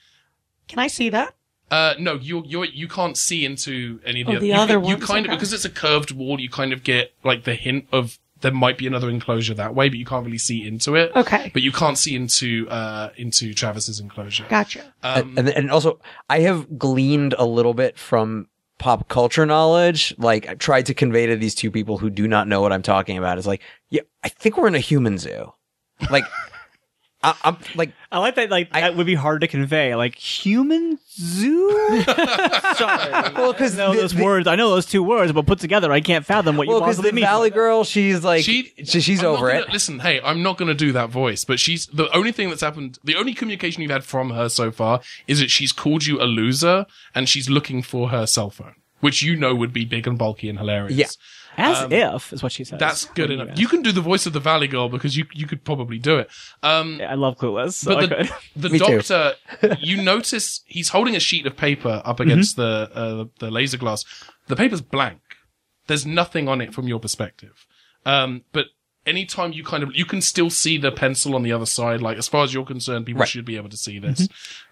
Can I see that? Uh, no, you you you can't see into any of the Oh, other. the you, other you ones, kind of because it's a curved wall. You kind of get like the hint of there might be another enclosure that way, but you can't really see into it. Okay. But you can't see into uh into Travis's enclosure. Gotcha. Um, and and also, I have gleaned a little bit from pop culture knowledge. Like I tried to convey to these two people who do not know what I'm talking about. Is like, yeah, I think we're in a human zoo. Like, I, I'm like, I like that. Like that would be hard to convey. Like human zoo. Sorry. well, because I know those words. I know those two words, but put together, I can't fathom what Well, you because possibly the mean. Valley Girl, she's like, she, she, she's I'm over gonna- it. Listen, hey, I'm not going to do that voice, but she's the only thing that's happened. The only communication you've had from her so far is that she's called you a loser and she's looking for her cell phone, which you know would be big and bulky and hilarious. Yeah. As if is what she says. um, That's good What enough. you You can do the voice of the Valley Girl because you you could probably do it. Um, guys- I love Clueless. So but the, the doctor, you notice he's holding a sheet of paper up against the uh, the laser glass. The paper's blank. There's nothing on it from your perspective. Um, but anytime you kind of you can still see the pencil on the other side. Like as far as you're concerned, people Right. should be able to see this.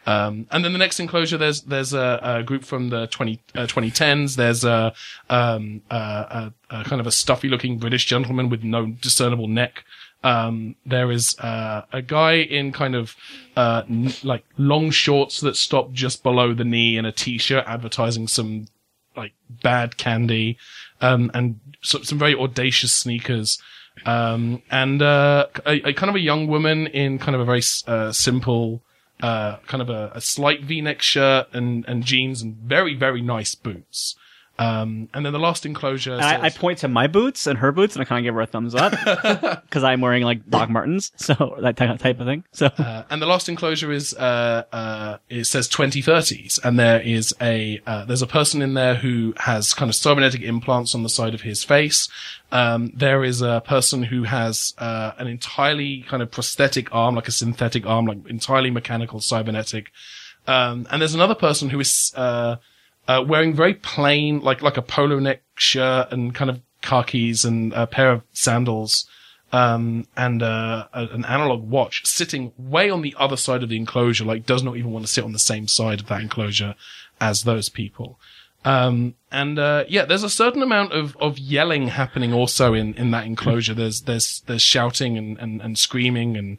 Um, and then the next enclosure, there's there's a, a group from the 20, uh, 2010s. There's a, um, a, a, a kind of a stuffy looking British gentleman with no discernible neck. Um, there is uh, a guy in kind of uh, n- like long shorts that stop just below the knee and a t-shirt advertising some like bad candy, um, and so, some very audacious sneakers. Um, and, uh, a, a kind of a young woman in kind of a very, uh, simple, uh, kind of a, a slight v-neck shirt and, and jeans and very, very nice boots. Um, and then the last enclosure. And I, I point to my boots and her boots, and I kind of give her a thumbs up because I'm wearing like Doc Martens, so that type of thing. So Uh, and the last enclosure is uh, uh, it says 2030s, and there is a uh, there's a person in there who has kind of cybernetic implants on the side of his face. Um, there is a person who has uh, an entirely kind of prosthetic arm, like a synthetic arm, like entirely mechanical cybernetic. Um, and there's another person who is uh, uh, wearing very plain, like like a polo neck shirt and kind of khakis and a pair of sandals um, and uh, a- an analog watch sitting way on the other side of the enclosure, like does not even want to sit on the same side of that enclosure as those people. Um, and, uh, yeah, there's a certain amount of, of yelling happening also in, in that enclosure. There's, there's, there's shouting and, and, and screaming and,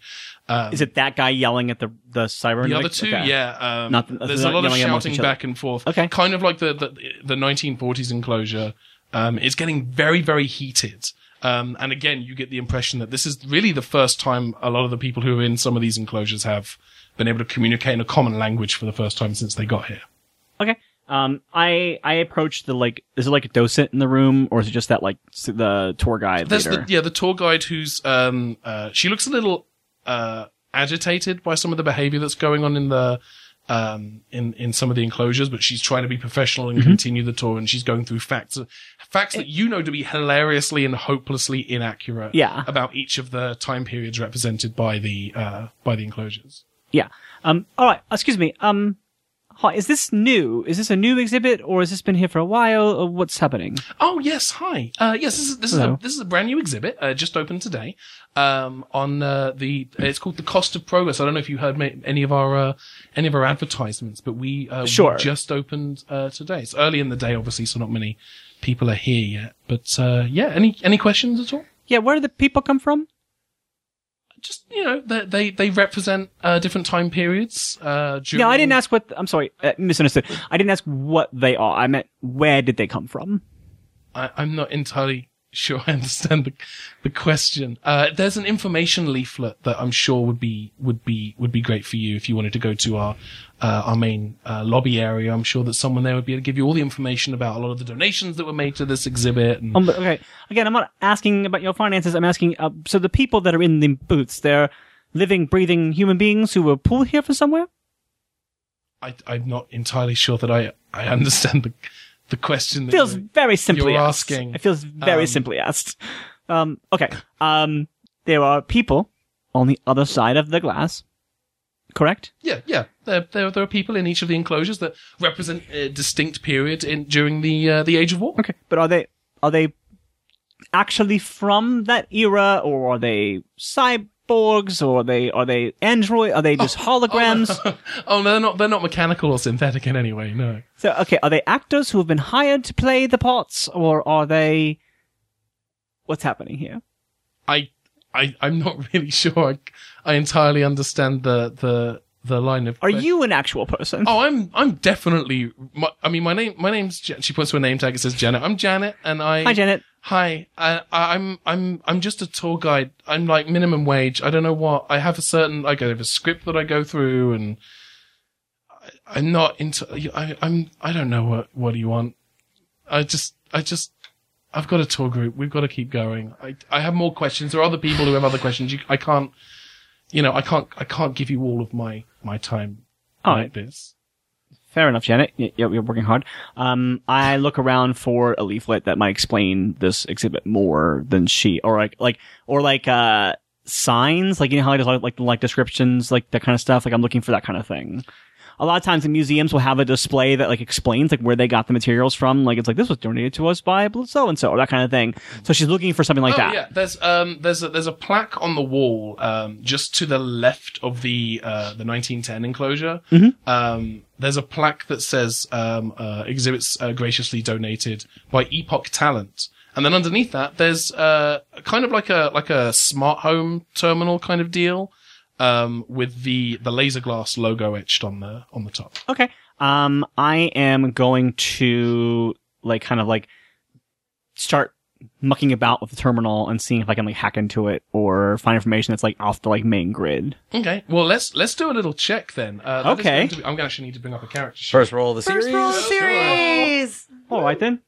um, is it that guy yelling at the the cyber? the other two, yeah. Um, Not there's a lot of shouting back and forth. Okay. Kind of like the, the, the 1940s enclosure. Um, it's getting very, very heated. Um, and again, you get the impression that this is really the first time a lot of the people who are in some of these enclosures have been able to communicate in a common language for the first time since they got here. Okay. Um, I I approached the like. Is it like a docent in the room, or is it just that like the tour guide There's the, yeah, the tour guide who's, um, uh, she looks a little, uh, agitated by some of the behavior that's going on in the, um, in, in some of the enclosures, but she's trying to be professional and Mm-hmm. continue the tour and she's going through facts, facts that you know to be hilariously and hopelessly inaccurate Yeah. about each of the time periods represented by the, uh, by the enclosures. Yeah. Um. All right. Excuse me. Um. Hi. Is this new? Is this a new exhibit, or has this been here for a while? Or what's happening? Oh yes, hi. Uh, yes, this is this is a this is a brand new exhibit, uh, just opened today. Um, on uh, the it's called the Cost of Progress. I don't know if you heard ma- any of our uh, any of our advertisements, but we uh, we just opened uh, today. It's early in the day, obviously, so not many people are here yet. But uh, yeah, any any questions at all? Yeah, where do the people come from? Just you know, they they, they represent uh, different time periods. Uh, during, Yeah, I didn't ask what. I'm sorry, uh, misunderstood. I didn't ask what they are. I meant where did they come from? I, I'm not entirely sure I understand the, the question. Uh, there's an information leaflet that I'm sure would be would be would be great for you if you wanted to go to our uh, our main uh, lobby area. I'm sure that someone there would be able to give you all the information about a lot of the donations that were made to this exhibit. And Um, okay, again, I'm not asking about your finances. I'm asking. Uh, so the people that are in the booths, they're living, breathing human beings who were pulled here from somewhere. I, I'm not entirely sure that I I understand the the question. That feels very simply you're asked. asking. It feels very Um, simply asked. Um, okay. Um, there are people on the other side of the glass. Correct. Yeah, yeah. There, there, there are people in each of the enclosures that represent a distinct period in during the uh, the Age of War. Okay, but are they are they actually from that era, or are they cyborgs, or are they are they android? Are they just oh, oh, holograms? oh no, they're not. They're not mechanical or synthetic in any way. No. So, okay, are they actors who have been hired to play the parts, or are they? What's happening here? I, I, I'm not really sure. I, I entirely understand the the the line of. Are you an actual person? Oh, I'm I'm definitely. My, I mean, my name my name's. She to a name tag. It says Janet. I'm Janet, and I. Hi, Janet. Hi, I, I'm I'm I'm just a tour guide. I'm like minimum wage. I don't know what I have a certain like I have a script that I go through, and I, I'm not into. I, I'm I don't know what what do you want. I just I just I've got a tour group. We've got to keep going. I I have more questions. There are other people who have other questions. You, I can't. You know, I can't. I can't give you all of my my time All like this. Fair enough, Janet. You're, you're working hard. Um, I look around for a leaflet that might explain this exhibit more than she, or like, like, or like, uh, signs, like, you know how like, like, like descriptions, like that kind of stuff. Like, I'm looking for that kind of thing. A lot of times the museums will have a display that like explains like where they got the materials from. Like, it's like, this was donated to us by so and so, or that kind of thing. So she's looking for something like oh that. yeah, there's um there's a, there's a plaque on the wall um just to the left of the uh the 1910 enclosure. Mm-hmm. Um, there's a plaque that says um uh, exhibits uh, graciously donated by Epoch Talent. And then underneath that, there's uh, kind of like a like a smart home terminal kind of deal, um, with the the laser glass logo etched on the on the top. Okay. Um, I am going to like kind of like start mucking about with the terminal and seeing if I can like hack into it or find information that's like off the like main grid. Okay, well let's let's do a little check then. Uh, Okay. going to be- I'm going to actually need to bring up a character sheet. First roll of the First series. roll of the series. All right then.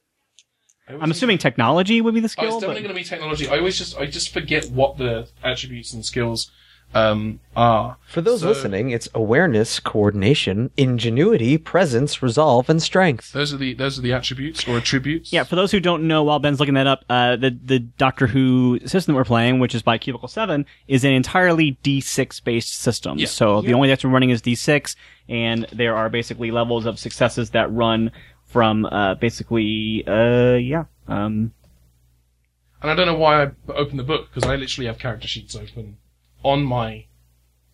I always I'm assuming technology would be the Oh, skill. it's but- definitely going to be technology. I always just I just forget what the attributes and skills um, are. For those So- listening, it's awareness, coordination, ingenuity, presence, resolve, and strength. Those are the those are the attributes or attributes. Yeah, for those who don't know, while Ben's looking that up, uh, the the Doctor Who system that we're playing, which is by Cubicle Seven, is an entirely D6 based system. Yeah. So the only that's running is D6, and there are basically levels of successes that run from uh, basically, uh, yeah, um, And I don't know why I opened the book because I literally have character sheets open on my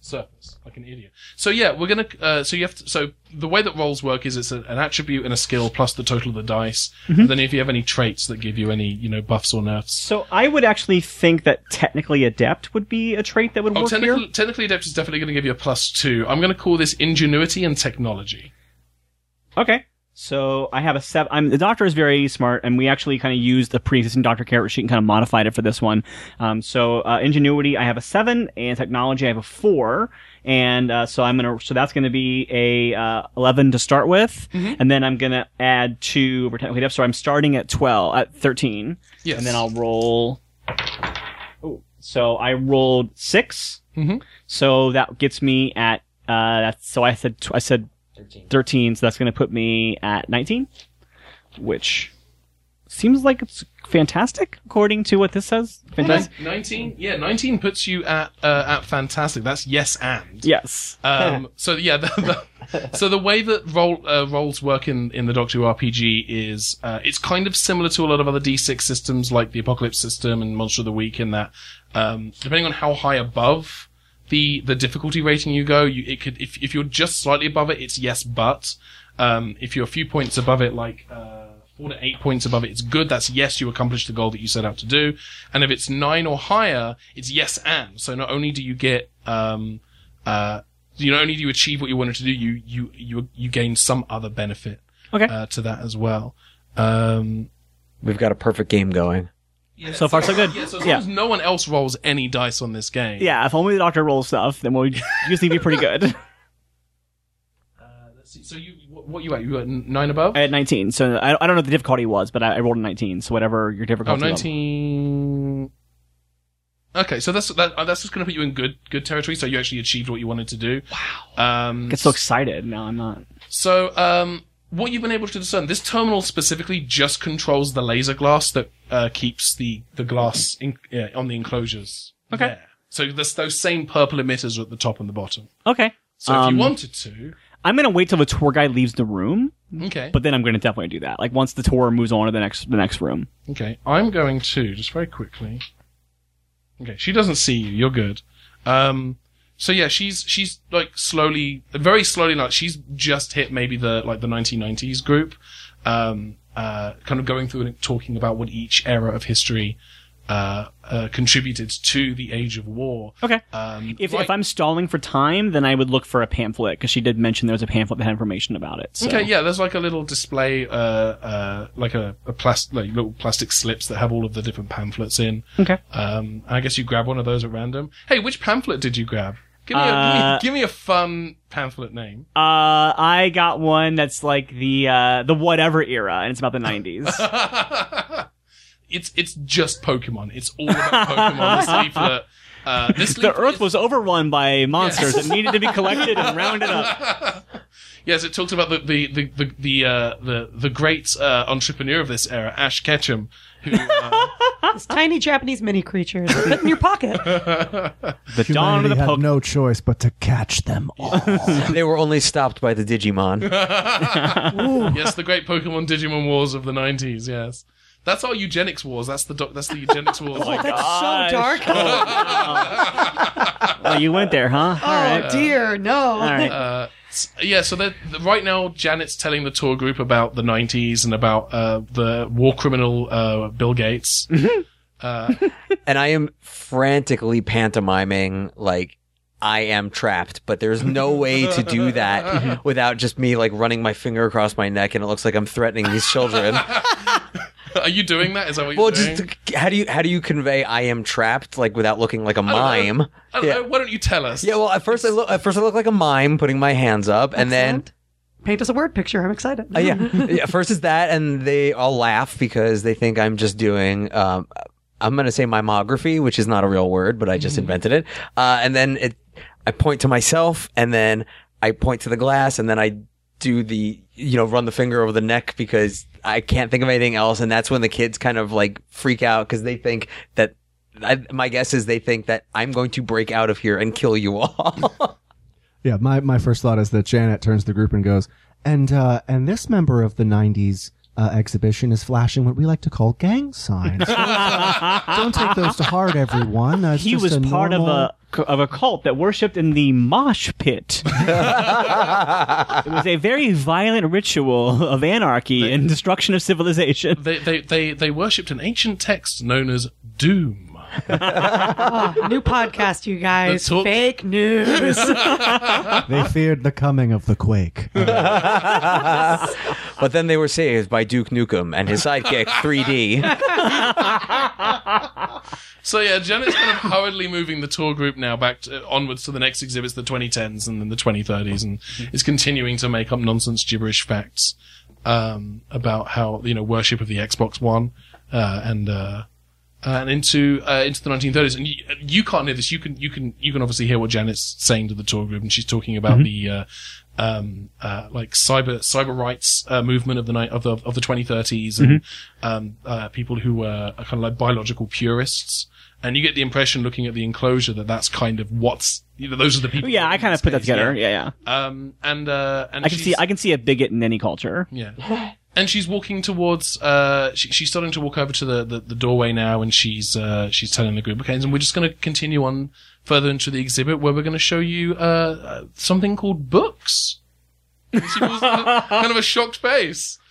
surface like an idiot. So yeah, we're gonna. Uh, so you have to. So the way that rolls work is it's a, an attribute and a skill plus the total of the dice. Mm-hmm. And then if you have any traits that give you any you know buffs or nerfs. So I would actually think that technically adept would be a trait that would Oh, work technically, here. technically adept is definitely going to give you a plus two. I'm going to call this ingenuity and technology. Okay. So I have a seven. I'm, the doctor is very smart, and we actually kind of used the pre-existing doctor character sheet and kind of modified it for this one. Um, so uh, ingenuity, I have a seven, and technology, I have a four, and uh, so I'm gonna. So that's going to be a uh, eleven to start with, and then I'm gonna add two technically adept. So I'm starting at twelve, at thirteen, Yes. and then I'll roll. Oh, so I rolled 6 Mhm. So that gets me at. Uh, that's so I said I said 13, so that's going to put me at 19, which seems like it's fantastic according to what this says. Fantastic. Nin- Nineteen, yeah, nineteen puts you at uh, at fantastic. That's yes and. Yes. Um, so yeah, the, the, so the way that roll, uh, rolls work in, in the Doctor Who RPG is uh, it's kind of similar to a lot of other D6 systems like the Apocalypse system and Monster of the Week in that um, depending on how high above the the difficulty rating you go, you it could if if you're just slightly above it, it's yes but. Um, if you're a few points above it, like uh, four to eight points above it, it's good. That's yes, you accomplished the goal that you set out to do. And if it's nine or higher, it's yes and. So not only do you get, um, uh, you not only do you achieve what you wanted to do, you, you, you, you gain some other benefit, Okay. uh, to that as well. Um, We've got a perfect game going. Yeah, So far, so good. Yeah, so as Yeah. long as no one else rolls any dice on this game. Yeah, if only the doctor rolls stuff, then we'll usually be pretty good. Uh, let's see. So you, what, you at? You got nine above? At 19, so I, I don't know what the difficulty was, but I, I rolled a 19, so whatever your Oh, difficulty level. 19. Okay, so that's that, uh, that's just going to put you in good good territory. So you actually achieved what you wanted to do. Wow. Um, get so excited. No, I'm not. so um, what you've been able to discern, this terminal specifically just controls the laser glass that uh, keeps the the glass in, yeah, on the enclosures. Okay. there. So there's those same purple emitters are at the top and the bottom. Okay. So if Um, you wanted to, I'm gonna wait till the tour guide leaves the room, okay, but then I'm gonna definitely do that. Like once the tour moves on to the next the next room. Okay, I'm going to just very quickly. Okay, she doesn't see you. You're good. Um, so yeah, she's she's like slowly, very slowly, like she's just hit maybe the like the 1990s group. Um, uh, kind of going through and talking about what each era of history uh, uh, contributed to the age of war. Okay. Um, If, right- if I'm stalling for time, then I would look for a pamphlet because she did mention there was a pamphlet that had information about it. So. Okay, yeah, there's like a little display, uh, uh, like a, a plastic, like little plastic slips that have all of the different pamphlets in. Okay. Um, I guess you grab one of those at random. Hey, which pamphlet did you grab? Give me, a, give, Uh, me, give me a fun pamphlet name. Uh, I got one that's like the uh the whatever era, and it's about the 90s. it's it's just Pokemon. It's all about Pokemon. this leaflet. Uh, this the Earth is- was overrun by monsters Yes. that needed to be collected and rounded up. Yes, it talks about the the the the the, uh, the, the great uh, entrepreneur of this era, Ash Ketchum, who uh, This tiny Japanese mini creatures that fit in your pocket. The dawn of Humanity the had Pokemon. no choice but to catch them all. they were only stopped by the Digimon. yes, the great Pokemon Digimon wars of the nineties. Yes, that's our eugenics wars. That's the doc- that's the eugenics wars. That's Gosh. so dark. Oh, you went there, huh? All Oh right. dear, no. All right. Uh, s- yeah, so that right now Janet's telling the tour group about the 90s and about uh, the war criminal uh, Bill Gates. and I am frantically pantomiming like I am trapped, but there's no way to do that without just me like running my finger across my neck and it looks like I'm threatening these children. Are you doing that? Is that what you're doing? well, doing? just how do you how do you convey I am trapped like without looking like a mime? I don't yeah. know. Why don't you tell us? Yeah, well, at first I look at first I look like a mime putting my hands up and then Excellent. Paint us a word picture. I'm excited. Uh, yeah. yeah. First is that, and they all laugh because they think I'm just doing. Um, I'm going to say mimography, which is not a real word, but I just invented it. Uh, and then it, I point to myself, and then I point to the glass, and then I do the, you know, run the finger over the neck because I can't think of anything else. And that's when the kids kind of like freak out because they think that. I, my guess is they think that I'm going to break out of here and kill you all. Yeah, my, my first thought is that Janet turns to the group and goes, and uh, and this member of the '90s uh, exhibition is flashing what we like to call gang signs. Don't, take those to heart, everyone. Uh, He just was a part normal- of a of a cult that worshipped in the mosh pit. it was a very violent ritual of anarchy and destruction of civilization. They, they, they, they worshipped an ancient text known as Doom. Oh, new podcast, you guys. Talk- Fake news. They feared the coming of the quake. but then they were saved by Duke Nukem and his sidekick 3D. So yeah, Janet's kind of hurriedly moving the tour group now back to, onwards to the next exhibits, the 2010s and then the 2030s, and is continuing to make up nonsense gibberish facts um, about how you know worship of the Xbox One uh, and uh, and into uh, into the 1930s. And you, you can't hear this. You can you can you can obviously hear what Janet's saying to the tour group, and she's talking about the uh, um, uh, like cyber cyber rights uh, movement of the night of the of the 2030s, and um, uh, people who were kind of like biological purists. And you get the impression, looking at the enclosure, that that's kind of what's you know those are the people. Yeah, I kind of put that together. Yeah, yeah. Um, and uh, and I can see I can see a bigot in any culture. yeah. And she's walking towards, uh, she, she's starting to walk over to the, the, the doorway now and she's, uh, she's telling the group, okay, and we're just going to continue on further into the exhibit where we're going to show you, uh, uh, something called books. She was kind of a shocked face.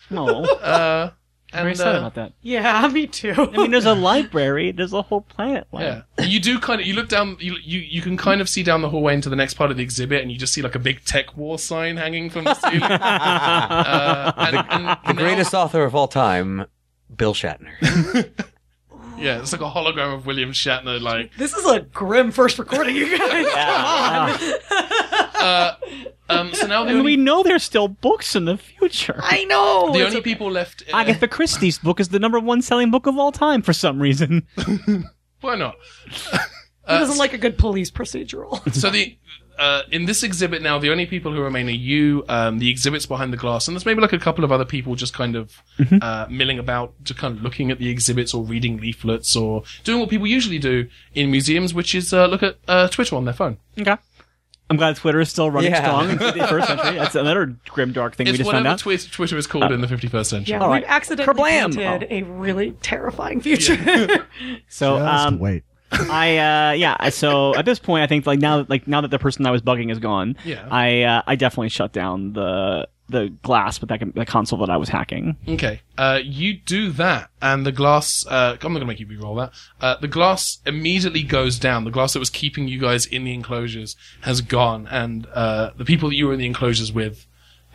Uh, I'm very sad uh, about that. Yeah, me too. I mean, there's a library. There's a whole planet. Yeah, you do kind of. You look down. You you you can kind of see down the hallway into the next part of the exhibit, and you just see like a big TekWar sign hanging from the ceiling. uh, and, and The now- greatest author of all time, Bill Shatner. Yeah, it's like a hologram of William Shatner. Like, this is a grim first recording, you guys. Come on. Um, so now the And only, we know there's still books in the future. I know. the only okay. people left. Uh, Agatha Christie's book is the number one selling book of all time for some reason. why not? He doesn't like a good police procedural. so the uh, in this exhibit now, the only people who remain are you, um, the exhibits behind the glass, and there's maybe like a couple of other people just kind of uh, milling about, just kind of looking at the exhibits or reading leaflets or doing what people usually do in museums, which is uh, look at uh, Twitter on their phone. Okay. I'm glad Twitter is still running Yeah. strong in the 51st century. That's another grim dark thing we just found out. Twi- Twitter is called in the 51st century. Yeah, All we've accidentally Kerblam! painted a really terrifying future. So, Just um, wait. I uh yeah, so at this point I think like now that like now that the person I was bugging is gone, Yeah. I uh, I definitely shut down the the glass with that the console that I was hacking. Okay. Uh, you do that, and the glass. Uh, I'm not gonna make you re-roll that. Uh, the glass immediately goes down. The glass that was keeping you guys in the enclosures has gone, and uh, the people that you were in the enclosures with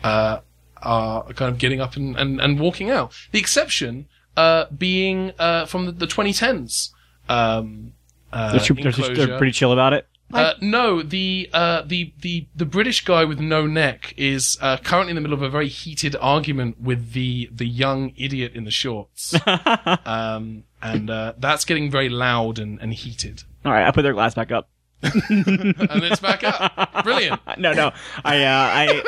uh, are kind of getting up and, and, and walking out. The exception uh, being uh, from the, the 2010s. Um, uh, They're, they're, they're pretty chill about it. Uh, no, the uh, the the the British guy with no neck is uh, currently in the middle of a very heated argument with the the young idiot in the shorts, um, and uh, that's getting very loud and, and heated. All right, I put their glass back up. And it's back up. Brilliant. No, no, I uh, I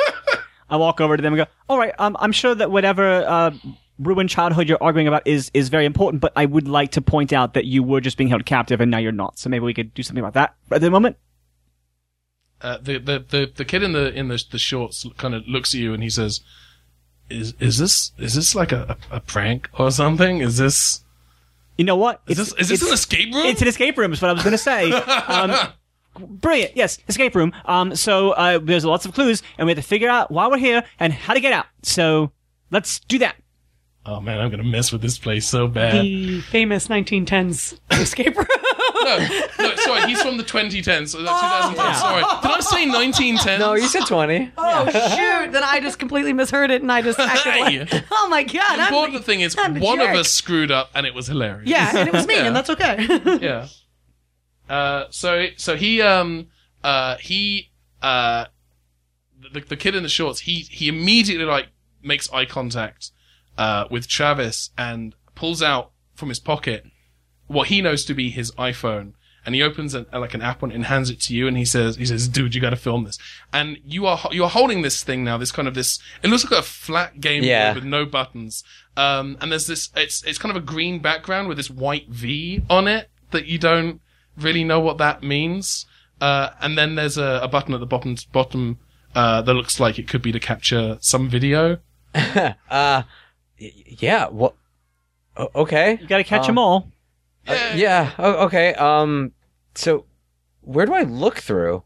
I walk over to them and go, all right, um, I'm sure that whatever uh, ruined childhood you're arguing about is is very important, but I would like to point out that you were just being held captive and now you're not. So maybe we could do something about that at the moment. Uh, the, the the the kid in the in the the shorts kind of looks at you and he says, "Is is this is this like a, a, prank or something? Is this You know what? is this is this an escape room?" It's an escape room. Is what I was going to say. Um, brilliant. Yes, escape room. Um, so uh, there's lots of clues, and we have to figure out why we're here and how to get out. So let's do that. Oh man, I'm gonna mess with this place so bad. the famous 1910s escape room. no, no, sorry, he's from the 2010s. So that's 2010. Sorry, did I say 1910? No, you said 20. oh shoot! Then I just completely misheard it, and I just acted Hey. like, "Oh my god!" The I'm important the- thing is I'm one of us screwed up and it was hilarious. Yeah, and it was me, Yeah. and that's okay. yeah. Uh, so so he um uh he uh the the kid in the shorts he he immediately like makes eye contact uh with Travis and pulls out from his pocket what he knows to be his iPhone. And he opens an, like an app on it and hands it to you and he says he says dude you got to film this. And you are you are holding this thing now this kind of this it looks like a flat game board Yeah. with no buttons. Um and there's this it's it's kind of a green background with this white V on it that you don't really know what that means. Uh and then there's a, a button at the bottom bottom uh that looks like it could be to capture some video. Uh, yeah. What? o- okay. You got to catch them all. Yeah. okay. Um. So, where do I look through?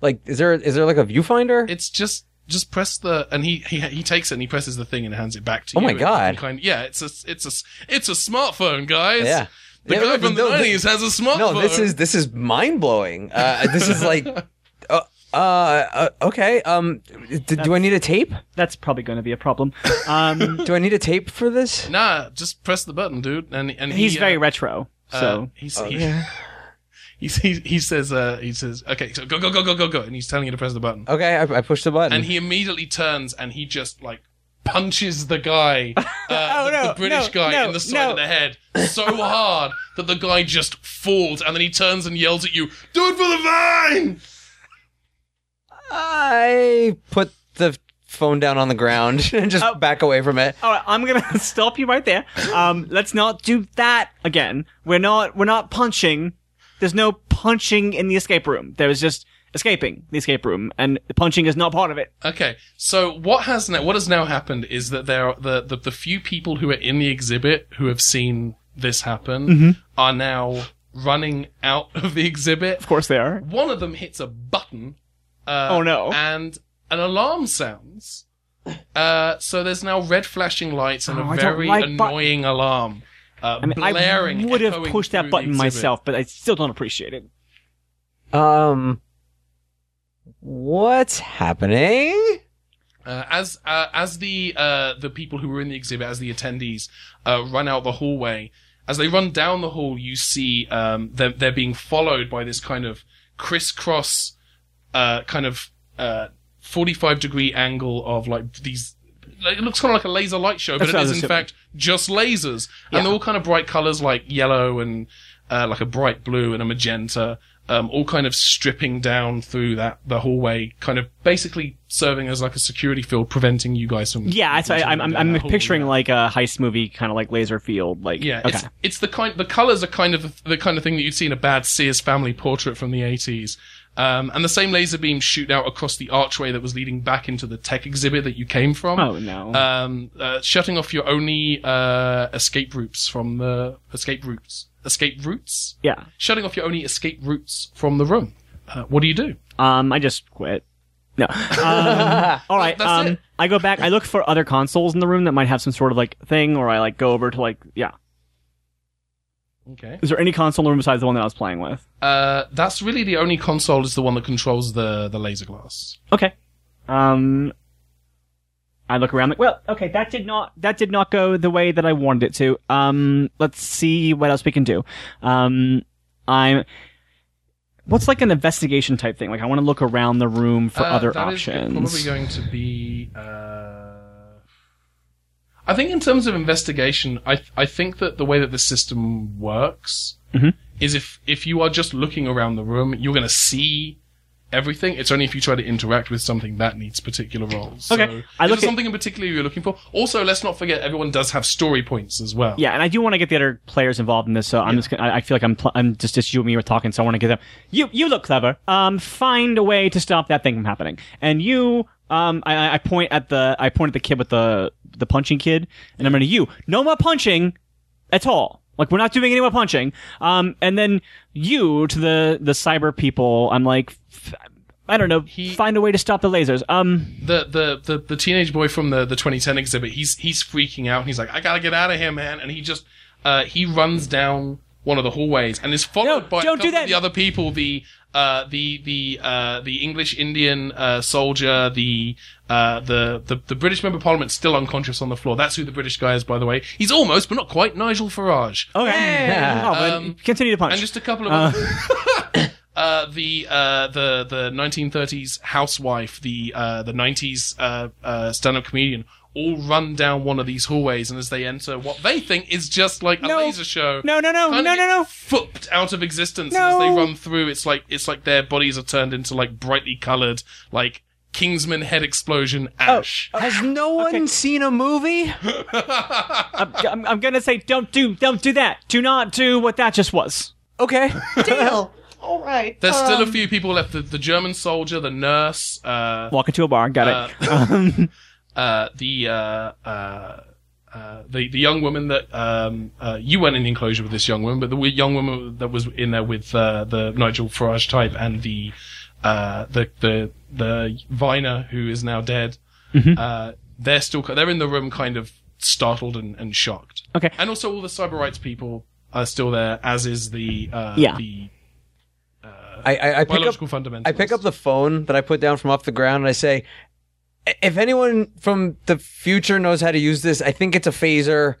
Like, is there is there like a viewfinder? it's just just press the and he he he takes it and he presses the thing and hands it back to Oh you. Oh my God. you Kind yeah, it's a it's a it's a smartphone, guys. Yeah. The Yeah, guy look, from the no, thi- nineties has a smartphone. no, this is this is mind blowing. Uh, this is like. Uh, uh, uh, okay. Um, d- do I need a tape? That's probably going to be a problem. Um, Do I need a tape for this? nah. Just press the button, dude. And and he, he's very uh, retro. uh, So he's, he, he's, he he says uh he says okay so go go go go go go and he's telling you to press the button Okay, I, I pushed the button. and he immediately turns and he just like punches the guy, uh, the, no, the British no, guy no, in the side no. of the head so hard that the guy just falls and then he turns and yells at you, "Do it for the vine!" I put the phone down on the ground and just Oh. back away from it. All right, I'm gonna stop you right there. Um, let's not do that again. We're not. We're not punching. There's no punching in the escape room. There is just escaping the escape room, and the punching is not part of it. Okay, so what has now what has now happened is that there are the, the the few people who are in the exhibit who have seen this happen are now running out of the exhibit. Of course, they are. One of them hits a button. Uh, Oh, no. And an alarm sounds. Uh, so there's now red flashing lights and Oh, a I don't very like bu- annoying alarm. Uh, I mean, blaring, I would have pushed that button myself, but I still don't appreciate it. Um, what's happening? Uh, as uh, as the uh, the people who were in the exhibit, as the attendees uh, run out the hallway, as they run down the hall, you see um, they're, they're being followed by this kind of crisscross, uh, kind of uh, forty five degree angle of like these. like, It looks kind of like a laser light show, but That's it is in fact just lasers, Yeah. and they're all kind of bright colors like yellow and uh, like a bright blue and a magenta, um, all kind of stripping down through that the hallway, kind of basically serving as like a security field, preventing you guys from. Yeah, I, I, I'm, I'm, picturing yeah. like a heist movie, kind of like laser field. Like, Yeah, okay. it's it's the kind the colors are kind of the kind of thing that you'd see in a bad Sears family portrait from the 80s. Um, and the same laser beams shoot out across the archway that was leading back into the tech exhibit that you came from. Oh, no. Um, uh, shutting off your only uh, escape routes from the escape routes. Escape routes. yeah. Shutting off your only escape routes from the room. Uh, what do you do? Um, I just quit. No. Um, all right. That's um, it. I go back. I look for other consoles in the room that might have some sort of like thing, or I like go over to like, yeah. Okay. Is there any console in the room besides the one that I was playing with? Uh, that's really the only console is the one that controls the the laser glass. Okay. Um, I look around like, well, okay, that did not that did not go the way that I wanted it to. Um, let's see what else we can do. Um, I'm. What's like an investigation type thing? Like, I want to look around the room for Uh, other that is options. probably going to be. Uh, I think in terms of investigation, I I think that the way that the system works Mhm. is if if you are just looking around the room, you're going to see everything. It's only if you try to interact with something that needs particular roles. Okay. So, I look at- something in particular you're looking for? Also, let's not forget everyone does have story points as well. Yeah, and I do want to get the other players involved in this, so I'm just gonna, I I feel like I'm pl- I'm just just you and me were talking, so I want to get them. You you look clever. Um, find a way to stop that thing from happening. And you, um, I- I, point at the I point at the kid with the the punching kid, and I'm going to you. No more punching at all. Like we're not doing any more punching. Um, and then you to the the cyber people. I'm like. F- I don't know. He- find a way to stop the lasers. Um, the, the, the, the teenage boy from the, the 2010 exhibit, he's, he's freaking out. He's like, I gotta get out of here, man. And he just, uh, he runs down one of the hallways and is followed No, by don't do that. the other people, the, uh, the, the, uh, the English Indian, uh, soldier, the, uh, the, the, the British member of parliament still unconscious on the floor. That's who the British guy is, by the way. He's almost, but not quite, Nigel Farage. okay. Oh, but Um, continue to punch. And just a couple of uh, the uh, the the 1930s housewife, the uh, the 90s uh, uh, stand-up comedian, all run down one of these hallways, and as they enter, what they think is just like a laser show. No, no, no, kinda no, no, no. Fooped out of existence and as they run through. It's like it's like their bodies are turned into like brightly coloured, like Kingsman head explosion ash. Has no one Okay. seen a movie? I'm, I'm, I'm gonna say don't do don't do that. Do not do what that just was. Okay. Deal. All right. There's still a um, few people left. The, the German soldier, the nurse, uh, Walk into a bar. Got it. Uh, the uh, uh, uh, the the young woman that um, uh, you went in the enclosure with this young woman, but the young woman that was in there with uh, the Nigel Farage type and the uh, the the the Viner who is now dead. Uh, they're still they're in the room, kind of startled and, and shocked. Okay. and also all the cyber rights people are still there, as is the uh, Yeah. the I, I, I pick up. I pick up the phone that I put down from off the ground and I say, "I- if anyone from the future knows how to use this, I think it's a phaser.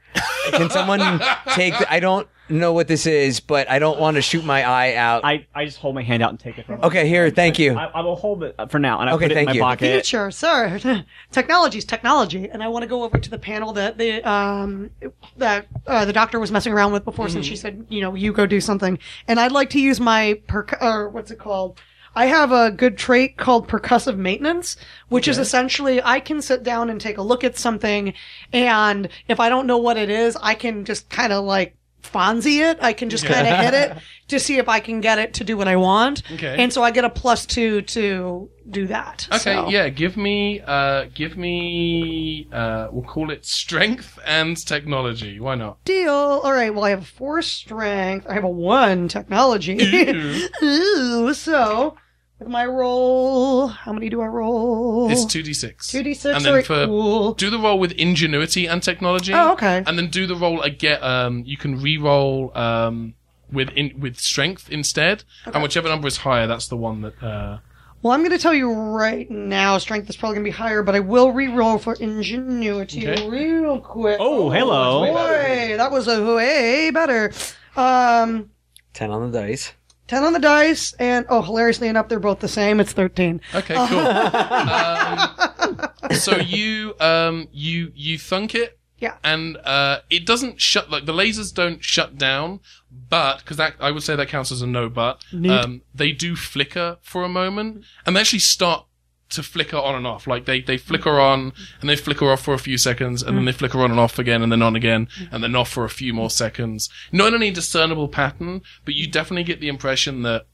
Can someone take? The, I don't know what this is, but I don't want to shoot my eye out. I, I just hold my hand out and take it from. okay, here, thank you. I, I will hold it for now, and I Okay, put it thank in my you. pocket. future, sir. Technology's technology, and I want to go over to the panel that the um that uh, the doctor was messing around with before, since she said, you know, you go do something, and I'd like to use my perc- or what's it called? I have a good trait called percussive maintenance, which is essentially I can sit down and take a look at something, and if I don't know what it is, I can just kind of like Fonzie it. I can just kind of hit it to see if I can get it to do what I want. Okay. And so I get a plus two to do that. Okay, So- yeah, give me, uh, give me, uh, we'll call it strength and technology. Why not? Deal. All right. Well, I have four strength. I have a one technology. Ooh. So with my roll. How many do I roll? It's two d six. 2d6, And then for cool. do the roll with ingenuity and technology. Oh, okay. And then do the roll again. Um, you can re-roll um with in with strength instead, and whichever number is higher, that's the one that. Uh, Well, I'm going to tell you right now, strength is probably going to be higher, but I will re-roll for ingenuity Okay. real quick. Oh, hello. Boy, that was a way better. Um, 10 on the dice. 10 on the dice, and oh, hilariously enough, they're both the same. It's 13. Okay, cool. um, so you um you you thunk it, Yeah. and uh it doesn't shut like the lasers don't shut down, but because that I would say that counts as a no but. Um, they do flicker for a moment, and they actually start to flicker on and off. Like they they flicker on and they flicker off for a few seconds, and then they flicker on and off again, and then on again, and then off for a few more seconds. Not any discernible pattern, but you definitely get the impression that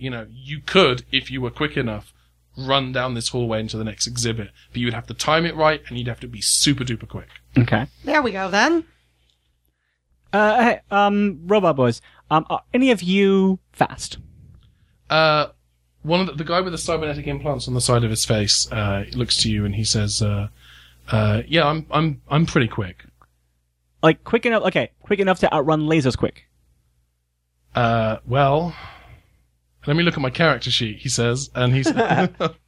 you know, you could, if you were quick enough, run down this hallway into the next exhibit, but you would have to time it right and you'd have to be super duper quick. Okay. There we go, then. Uh, hey, um, Robot Boys, um, are any of you fast? Uh, one of the, the guy with the cybernetic implants on the side of his face, uh, looks to you and he says, uh, uh, yeah, I'm, I'm, I'm pretty quick. Like, quick enough, okay, quick enough to outrun lasers quick. Uh, well, let me look at my character sheet, he says, and he's,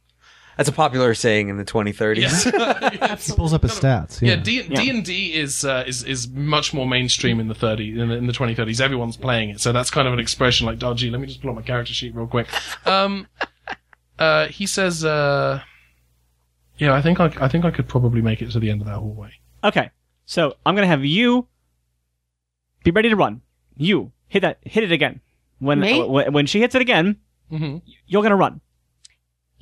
That's a popular saying in the 2030s. yes. Yes. He pulls up his stats. Yeah, Yeah. D D and D is uh, is is much more mainstream in the thirty in the, in the twenty thirties. Everyone's playing it, so that's kind of an expression like, "Dodgy." let me just pull up my character sheet real quick." Um, uh, he says, uh, "Yeah, I think I, I think I could probably make it to the end of that hallway." Okay, so I'm gonna have you be ready to run. You hit that, hit it again. When Me? uh, when, when she hits it again, hmm you're gonna run.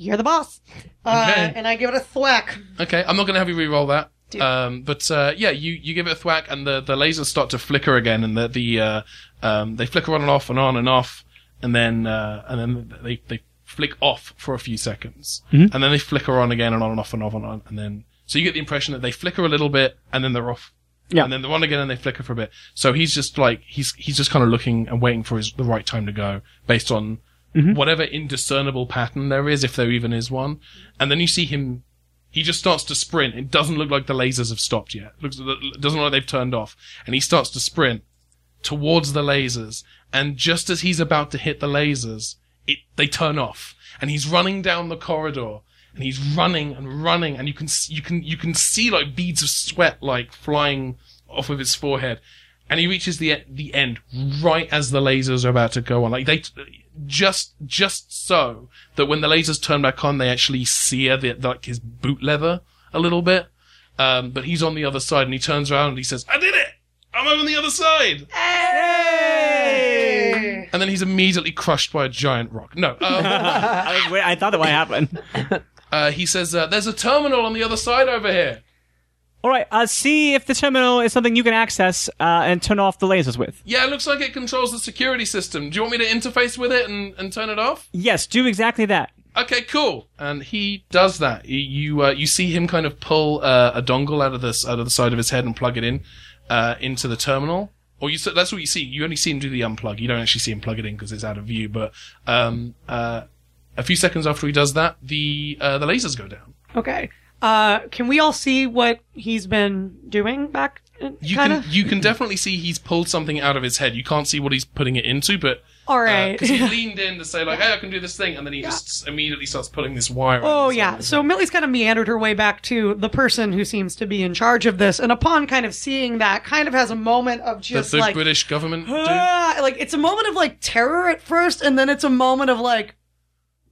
You're the boss. Uh, Okay. and I give it a thwack. Okay, I'm not going to have you re-roll that. Dude. Um, but uh, yeah, you, you give it a thwack, and the, the lasers start to flicker again, and the the uh, um, they flicker on and off and on and off, and then uh, and then they they flick off for a few seconds, and then they flicker on again and on and off and off and on, and then so you get the impression that they flicker a little bit, and then they're off. Yeah. And then they're on again and they flicker for a bit. So he's just like, he's, he's just kind of looking and waiting for his, the right time to go based on Mm-hmm. whatever indiscernible pattern there is, if there even is one. And then you see him, he just starts to sprint. It doesn't look like the lasers have stopped yet. Looks, it doesn't look like they've turned off. And he starts to sprint towards the lasers. And just as he's about to hit the lasers, it, they turn off. And he's running down the corridor. And he's running and running, and you can you can you can see like beads of sweat like flying off of his forehead, and he reaches the the end right as the lasers are about to go on. Like they just just so that when the lasers turn back on, they actually sear the like his boot leather a little bit. Um, but he's on the other side, and he turns around and he says, "I did it! I'm on the other side!" Hey! And then he's immediately crushed by a giant rock. No, um, I, wait, I thought that might happen. uh, he says, uh, "There's a terminal on the other side over here." All right, uh, see if the terminal is something you can access uh, and turn off the lasers with. Yeah, it looks like it controls the security system. Do you want me to interface with it and, and turn it off? Yes, do exactly that. Okay, cool. And he does that. You you, uh, you see him kind of pull uh, a dongle out of this out of the side of his head and plug it in uh, into the terminal. Or you that's what you see. You only see him do the unplug. You don't actually see him plug it in because it's out of view. But um, uh, a few seconds after he does that, the uh, the lasers go down. Okay. Uh, can we all see what he's been doing back? You kind of. can you can definitely see he's pulled something out of his head. You can't see what he's putting it into, but All right. because he leaned in to say like, "Hey, I can do this thing," and then he just immediately starts pulling this wire. Oh yeah. So Millie's kind of meandered her way back to the person who seems to be in charge of this, and upon kind of seeing that, kind of has a moment of just the like, British government "Ah," like it's a moment of like terror at first, and then it's a moment of like,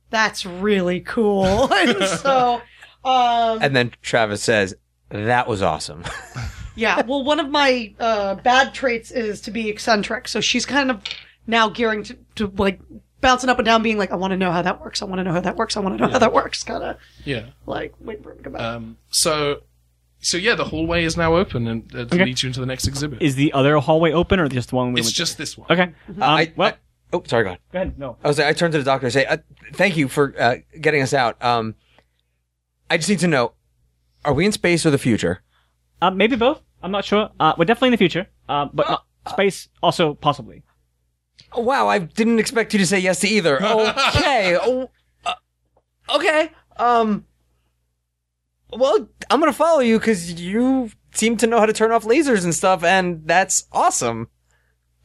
that's really cool. and so, um, And then Travis says, that was awesome. yeah. Well, one of my uh, bad traits is to be eccentric, so she's kind of now gearing to, to like bouncing up and down, being like, I want to know how that works. I want to know how that works. I want to know how that works. Kind of Yeah. like wait for him to come back. Um. So, so yeah, the hallway is now open and uh, Okay. leads you into the next exhibit. Is the other hallway open or just the one we it's went just this one. Okay. Um, I, well, I- oh, sorry, go ahead. go ahead. No. I was I turned to the doctor and say, uh, "Thank you for uh, getting us out. Um, I just need to know: Are we in space or the future? Uh, maybe both. I'm not sure. Uh, we're definitely in the future. Uh, but uh, space also possibly. Wow, I didn't expect you to say yes to either. Okay. Oh, uh, okay. Um. Well, I'm gonna follow you because you seem to know how to turn off lasers and stuff, and that's awesome.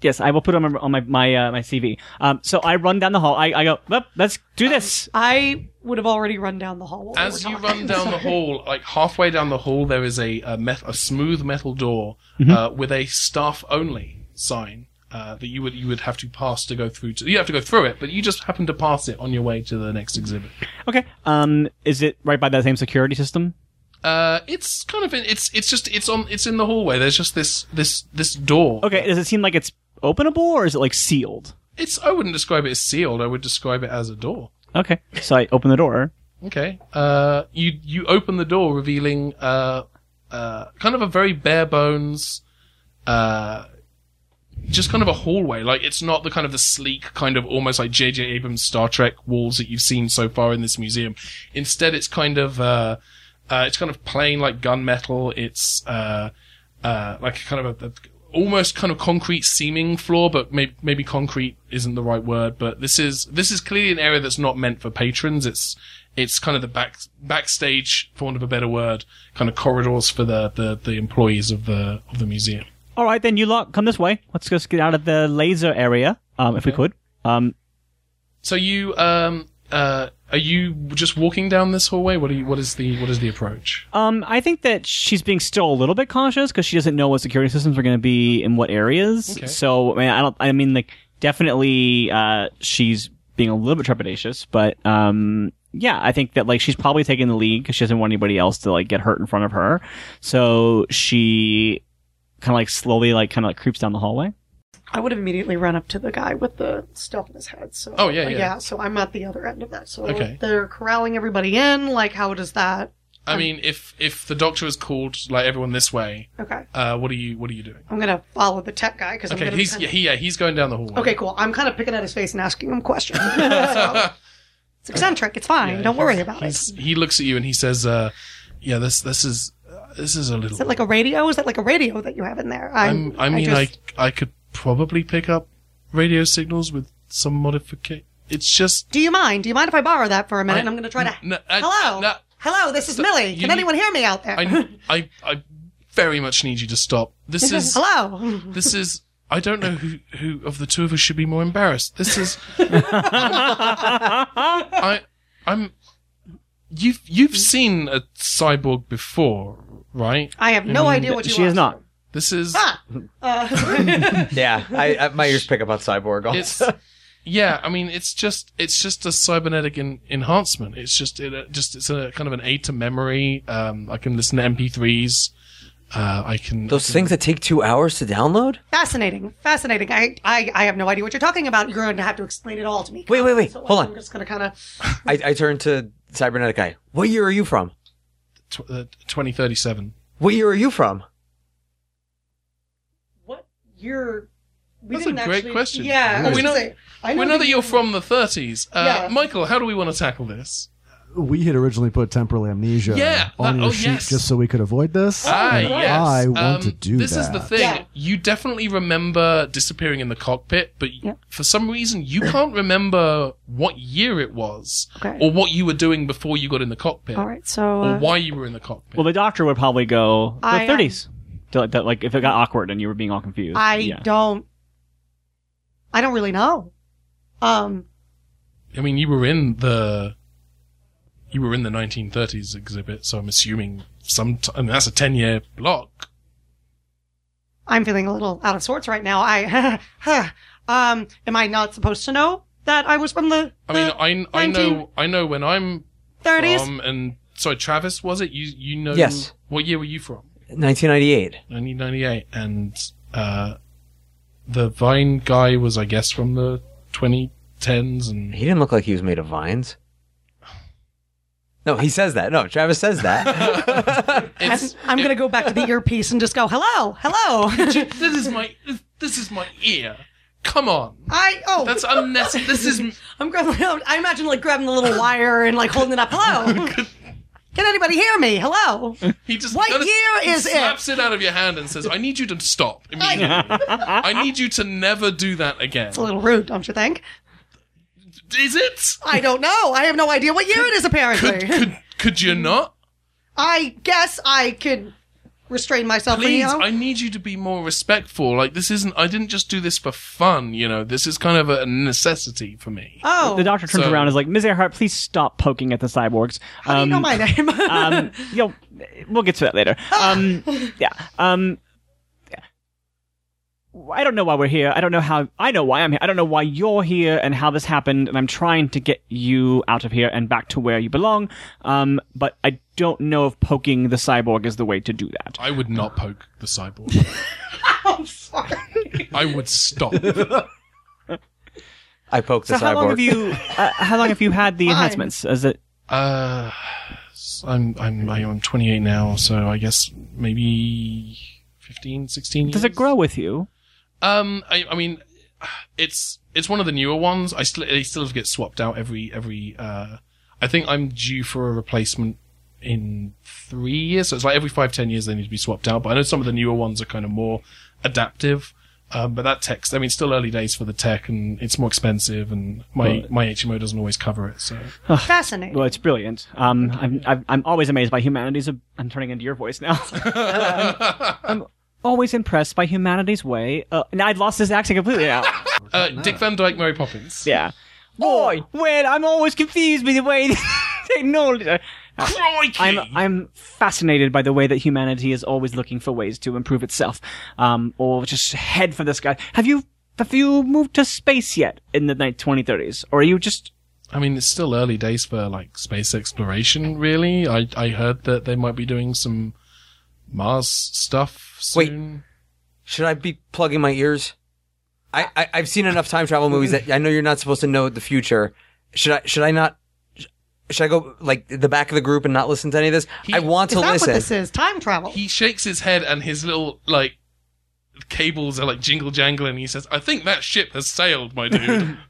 Yes, I will put it on my on my my, uh, my CV. Um, so I run down the hall. I, I go, well, let's do this. I would have already run down the hall. while we As were you talking, run down the so- hall, like halfway down the hall, there is a a, met- a smooth metal door Mm-hmm. uh, with a staff only sign uh, that you would you would have to pass to go through. To, you have to go through it, but you just happen to pass it on your way to the next exhibit. Okay. Um, is it right by that same security system? Uh, it's kind of it's it's just it's on it's in the hallway. There's just this this this door. Okay. Does it seem like it's openable or is it like sealed? It's I wouldn't describe it as sealed. I would describe it as a door. Okay. So I open the door. Okay. Uh, you you open the door, revealing uh, uh, kind of a very bare bones, uh, just kind of a hallway. Like it's not the kind of the sleek, kind of almost like J.J. Abrams Star Trek walls that you've seen so far in this museum. Instead, it's kind of uh, uh, it's kind of plain like gunmetal. It's uh, uh, like kind of a, a almost kind of concrete seeming floor, but maybe, maybe concrete isn't the right word. But this is this is clearly an area that's not meant for patrons. It's it's kind of the back backstage, for want of a better word, kind of corridors for the, the, the employees of the of the museum. All right, then you lot come this way. Let's just get out of the laser area, um, if we could. Um, So you um uh are you just walking down this hallway? What are you? What is the what is the approach? um, I think that she's being still a little bit cautious because she doesn't know what security systems are going to be in what areas. Okay. So, I mean, I don't. I mean, like, definitely, uh, she's being a little bit trepidatious, but um, yeah, I think that like she's probably taking the lead because she doesn't want anybody else to like get hurt in front of her. So she kind of like slowly like kind of like creeps down the hallway. I would have immediately run up to the guy with the stuff in his head. So Oh, yeah, yeah. So I'm at the other end of that. So Okay. they're corralling everybody in. Like, how does that? I mean, if if the doctor is called like everyone this way, Okay, uh, what are you what are you doing? I'm gonna follow the tech guy because I'm Okay, gonna. he's yeah, he, yeah he's going down the hallway. Okay, cool. I'm kind of picking at his face and asking him questions. So, it's eccentric. It's fine. Yeah, Don't worry about it. he's- He looks at you and he says, uh, "Yeah, this this is uh, this is a little." Is it like a radio? Is that like a radio that you have in there? I'm, I mean, I, I could probably pick up radio signals with some modification. It's just Do you mind? Do you mind if I borrow that for a minute? I- and I'm going to try to. no, I- Hello. no. Hello. This is So, Millie. you Can need- anyone hear me out there? I, I I very much need you to stop. This is Hello. this is. I don't know who who of the two of us should be more embarrassed. This is. I I'm. You've you've seen a cyborg before, right? I have no idea what you she is asked not. For. This is. Ah. Uh, Yeah, I, I my ears pick up on cyborg. It's Also. yeah. I mean, it's just it's just a cybernetic en- enhancement. It's just it uh, just it's a kind of an aid to memory. Um, I can listen to MP3s. Uh, I can Those things that take two hours to download. fascinating. Fascinating. I, I, I have no idea what you're talking about. You're going to have to explain it all to me. Wait, wait, wait. So Hold I'm on. just going to kind of. I, I turn to cybernetic guy. What year are you from? tw- uh, 2037. What year are you from? What year? We That's a didn't great actually- question. Yeah. I Well, we know- say, I We know that you're from the 30s. Uh, Yeah. Michael, how do we want to tackle this? We had originally put temporal amnesia Yeah, on that- your oh, sheet yes. just so we could avoid this. Ah, yes. I want Um, to do this is the thing. Yeah. You definitely remember disappearing in the cockpit, but Yeah. for some reason you can't remember what year it was Okay. or what you were doing before you got in the cockpit All right. So. or Uh, why you were in the cockpit. Well, the doctor would probably go the I, um, 30s. To, like, that, like if it got awkward and you were being all confused. I yeah. don't. I don't really know. Um. I mean, you were in the you were in the 1930s exhibit, so I'm assuming some. T- I mean, that's a 10 year block. I'm feeling a little out of sorts right now. I, um, am I not supposed to know that I was from the? I mean, I I know I know when I'm thirties. from, and sorry, Travis, was it you? You know, Yes. What year were you from? 1998. 1998, and uh, the Vine guy was, I guess, from the 2010s, and He didn't look like he was made of vines. No, he says that. No, Travis says that. it's I'm gonna go back to the earpiece and just go, hello, hello. this is my this is my ear. Come on, I oh, that's unnecessary. This is I'm grabbing. I imagine like grabbing the little wire and like holding it up. Hello. Can anybody hear me? Hello. He just What kinda- year is it? slaps it out of your hand and says, "I need you to stop immediately. I need you to never do that again." It's a little rude, don't you think? Is it? I don't know. I have no idea what year it is. Apparently, Could could could you not? I guess I could restrain myself. Please, you know? I need you to be more respectful. Like this isn't. I didn't just do this for fun. You know, this is kind of a necessity for me. oh, The doctor turns So- around and is like, Ms. Earhart, please stop poking at the cyborgs. how do you know my name? um, you know, we'll get to that later. Um, yeah. Um, yeah. I don't know why we're here. I don't know how. I know why I'm here. I don't know why you're here and how this happened. And I'm trying to get you out of here and back to where you belong. Um, but I don't know if poking the cyborg is the way to do that. I would not poke the cyborg. I'm sorry. I would stop. I poked the So how long cyborg. have you? Uh, how long have you had the enhancements? Is it? Uh, I'm I'm I'm 28 now, so I guess maybe 15, 16 Years? Does it grow with you? Um, I, I mean, it's it's one of the newer ones. I still they still get swapped out every every. Uh, I think I'm due for a replacement in three years. So it's like every five ten years they need to be swapped out. But I know some of the newer ones are kind of more adaptive. Um, but that tech, I mean, still early days for the tech, and it's more expensive, and my my HMO doesn't always cover it. So Fascinating. Well, it's brilliant. Um, I'm, I'm, I'm always amazed by humanity's. I'm turning into your voice now. I'm always impressed by humanity's way. Uh, now I'd lost this accent completely now. uh, Dick Van Dyke, Mary Poppins. Yeah. Boy, wait, I'm always confused by the way technology. Crikey! I'm I'm fascinated by the way that humanity is always looking for ways to improve itself, um, or just head for the sky. Have you have you moved to space yet in the night 2030s, or are you just I mean, it's still early days for like space exploration. Really, I I heard that they might be doing some Mars stuff Wait. Should I be plugging my ears? I, I I've seen enough time travel movies that I know you're not supposed to know the future. Should I should I not? Should I go like the back of the group and not listen to any of this? I want Is to that listen. what this is? Time travel. He shakes his head, and his little like cables are like jingle jangling. He says, "I think that ship has sailed, my dude."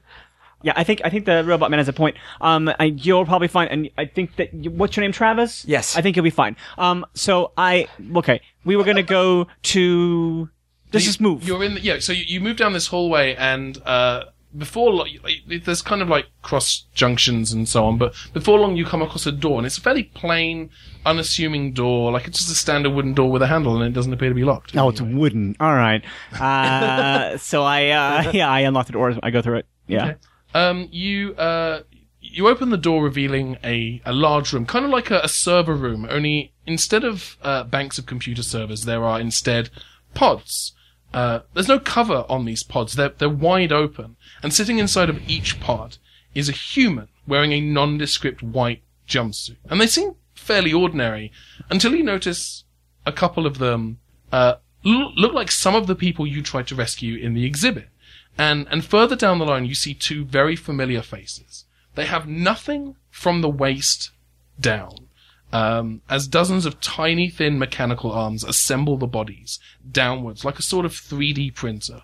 Yeah, I think I think the robot man has a point. Um, I, you'll probably find, and I think that you, what's your name, Travis? Yes. I think you'll be fine. Um, so I okay, we were gonna go to. Let's just move. You're in. The, yeah. So you, you move down this hallway, and uh, before lo- like, there's kind of like cross junctions and so on. But before long, you come across a door, and it's a fairly plain, unassuming door. Like it's just a standard wooden door with a handle, and it doesn't appear to be locked. Oh, it's wooden. All right. Uh, so I uh, yeah, I unlock the door. I go through it. Yeah. Um, you uh, you open the door, revealing a, a large room, kind of like a, a server room. Only instead of uh, banks of computer servers, there are instead pods. Uh, there's no cover on these pods. They're they're wide open, and sitting inside of each pod is a human wearing a nondescript white jumpsuit, and they seem fairly ordinary until you notice a couple of them uh, look like some of the people you tried to rescue in the exhibit. And, and further down the line, you see two very familiar faces. They have nothing from the waist down, um, as dozens of tiny, thin mechanical arms assemble the bodies downwards like a sort of 3D printer.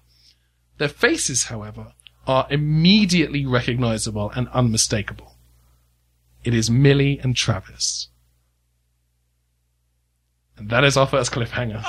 Their faces, however, are immediately recognizable and unmistakable. It is Millie and Travis. And that is our first cliffhanger.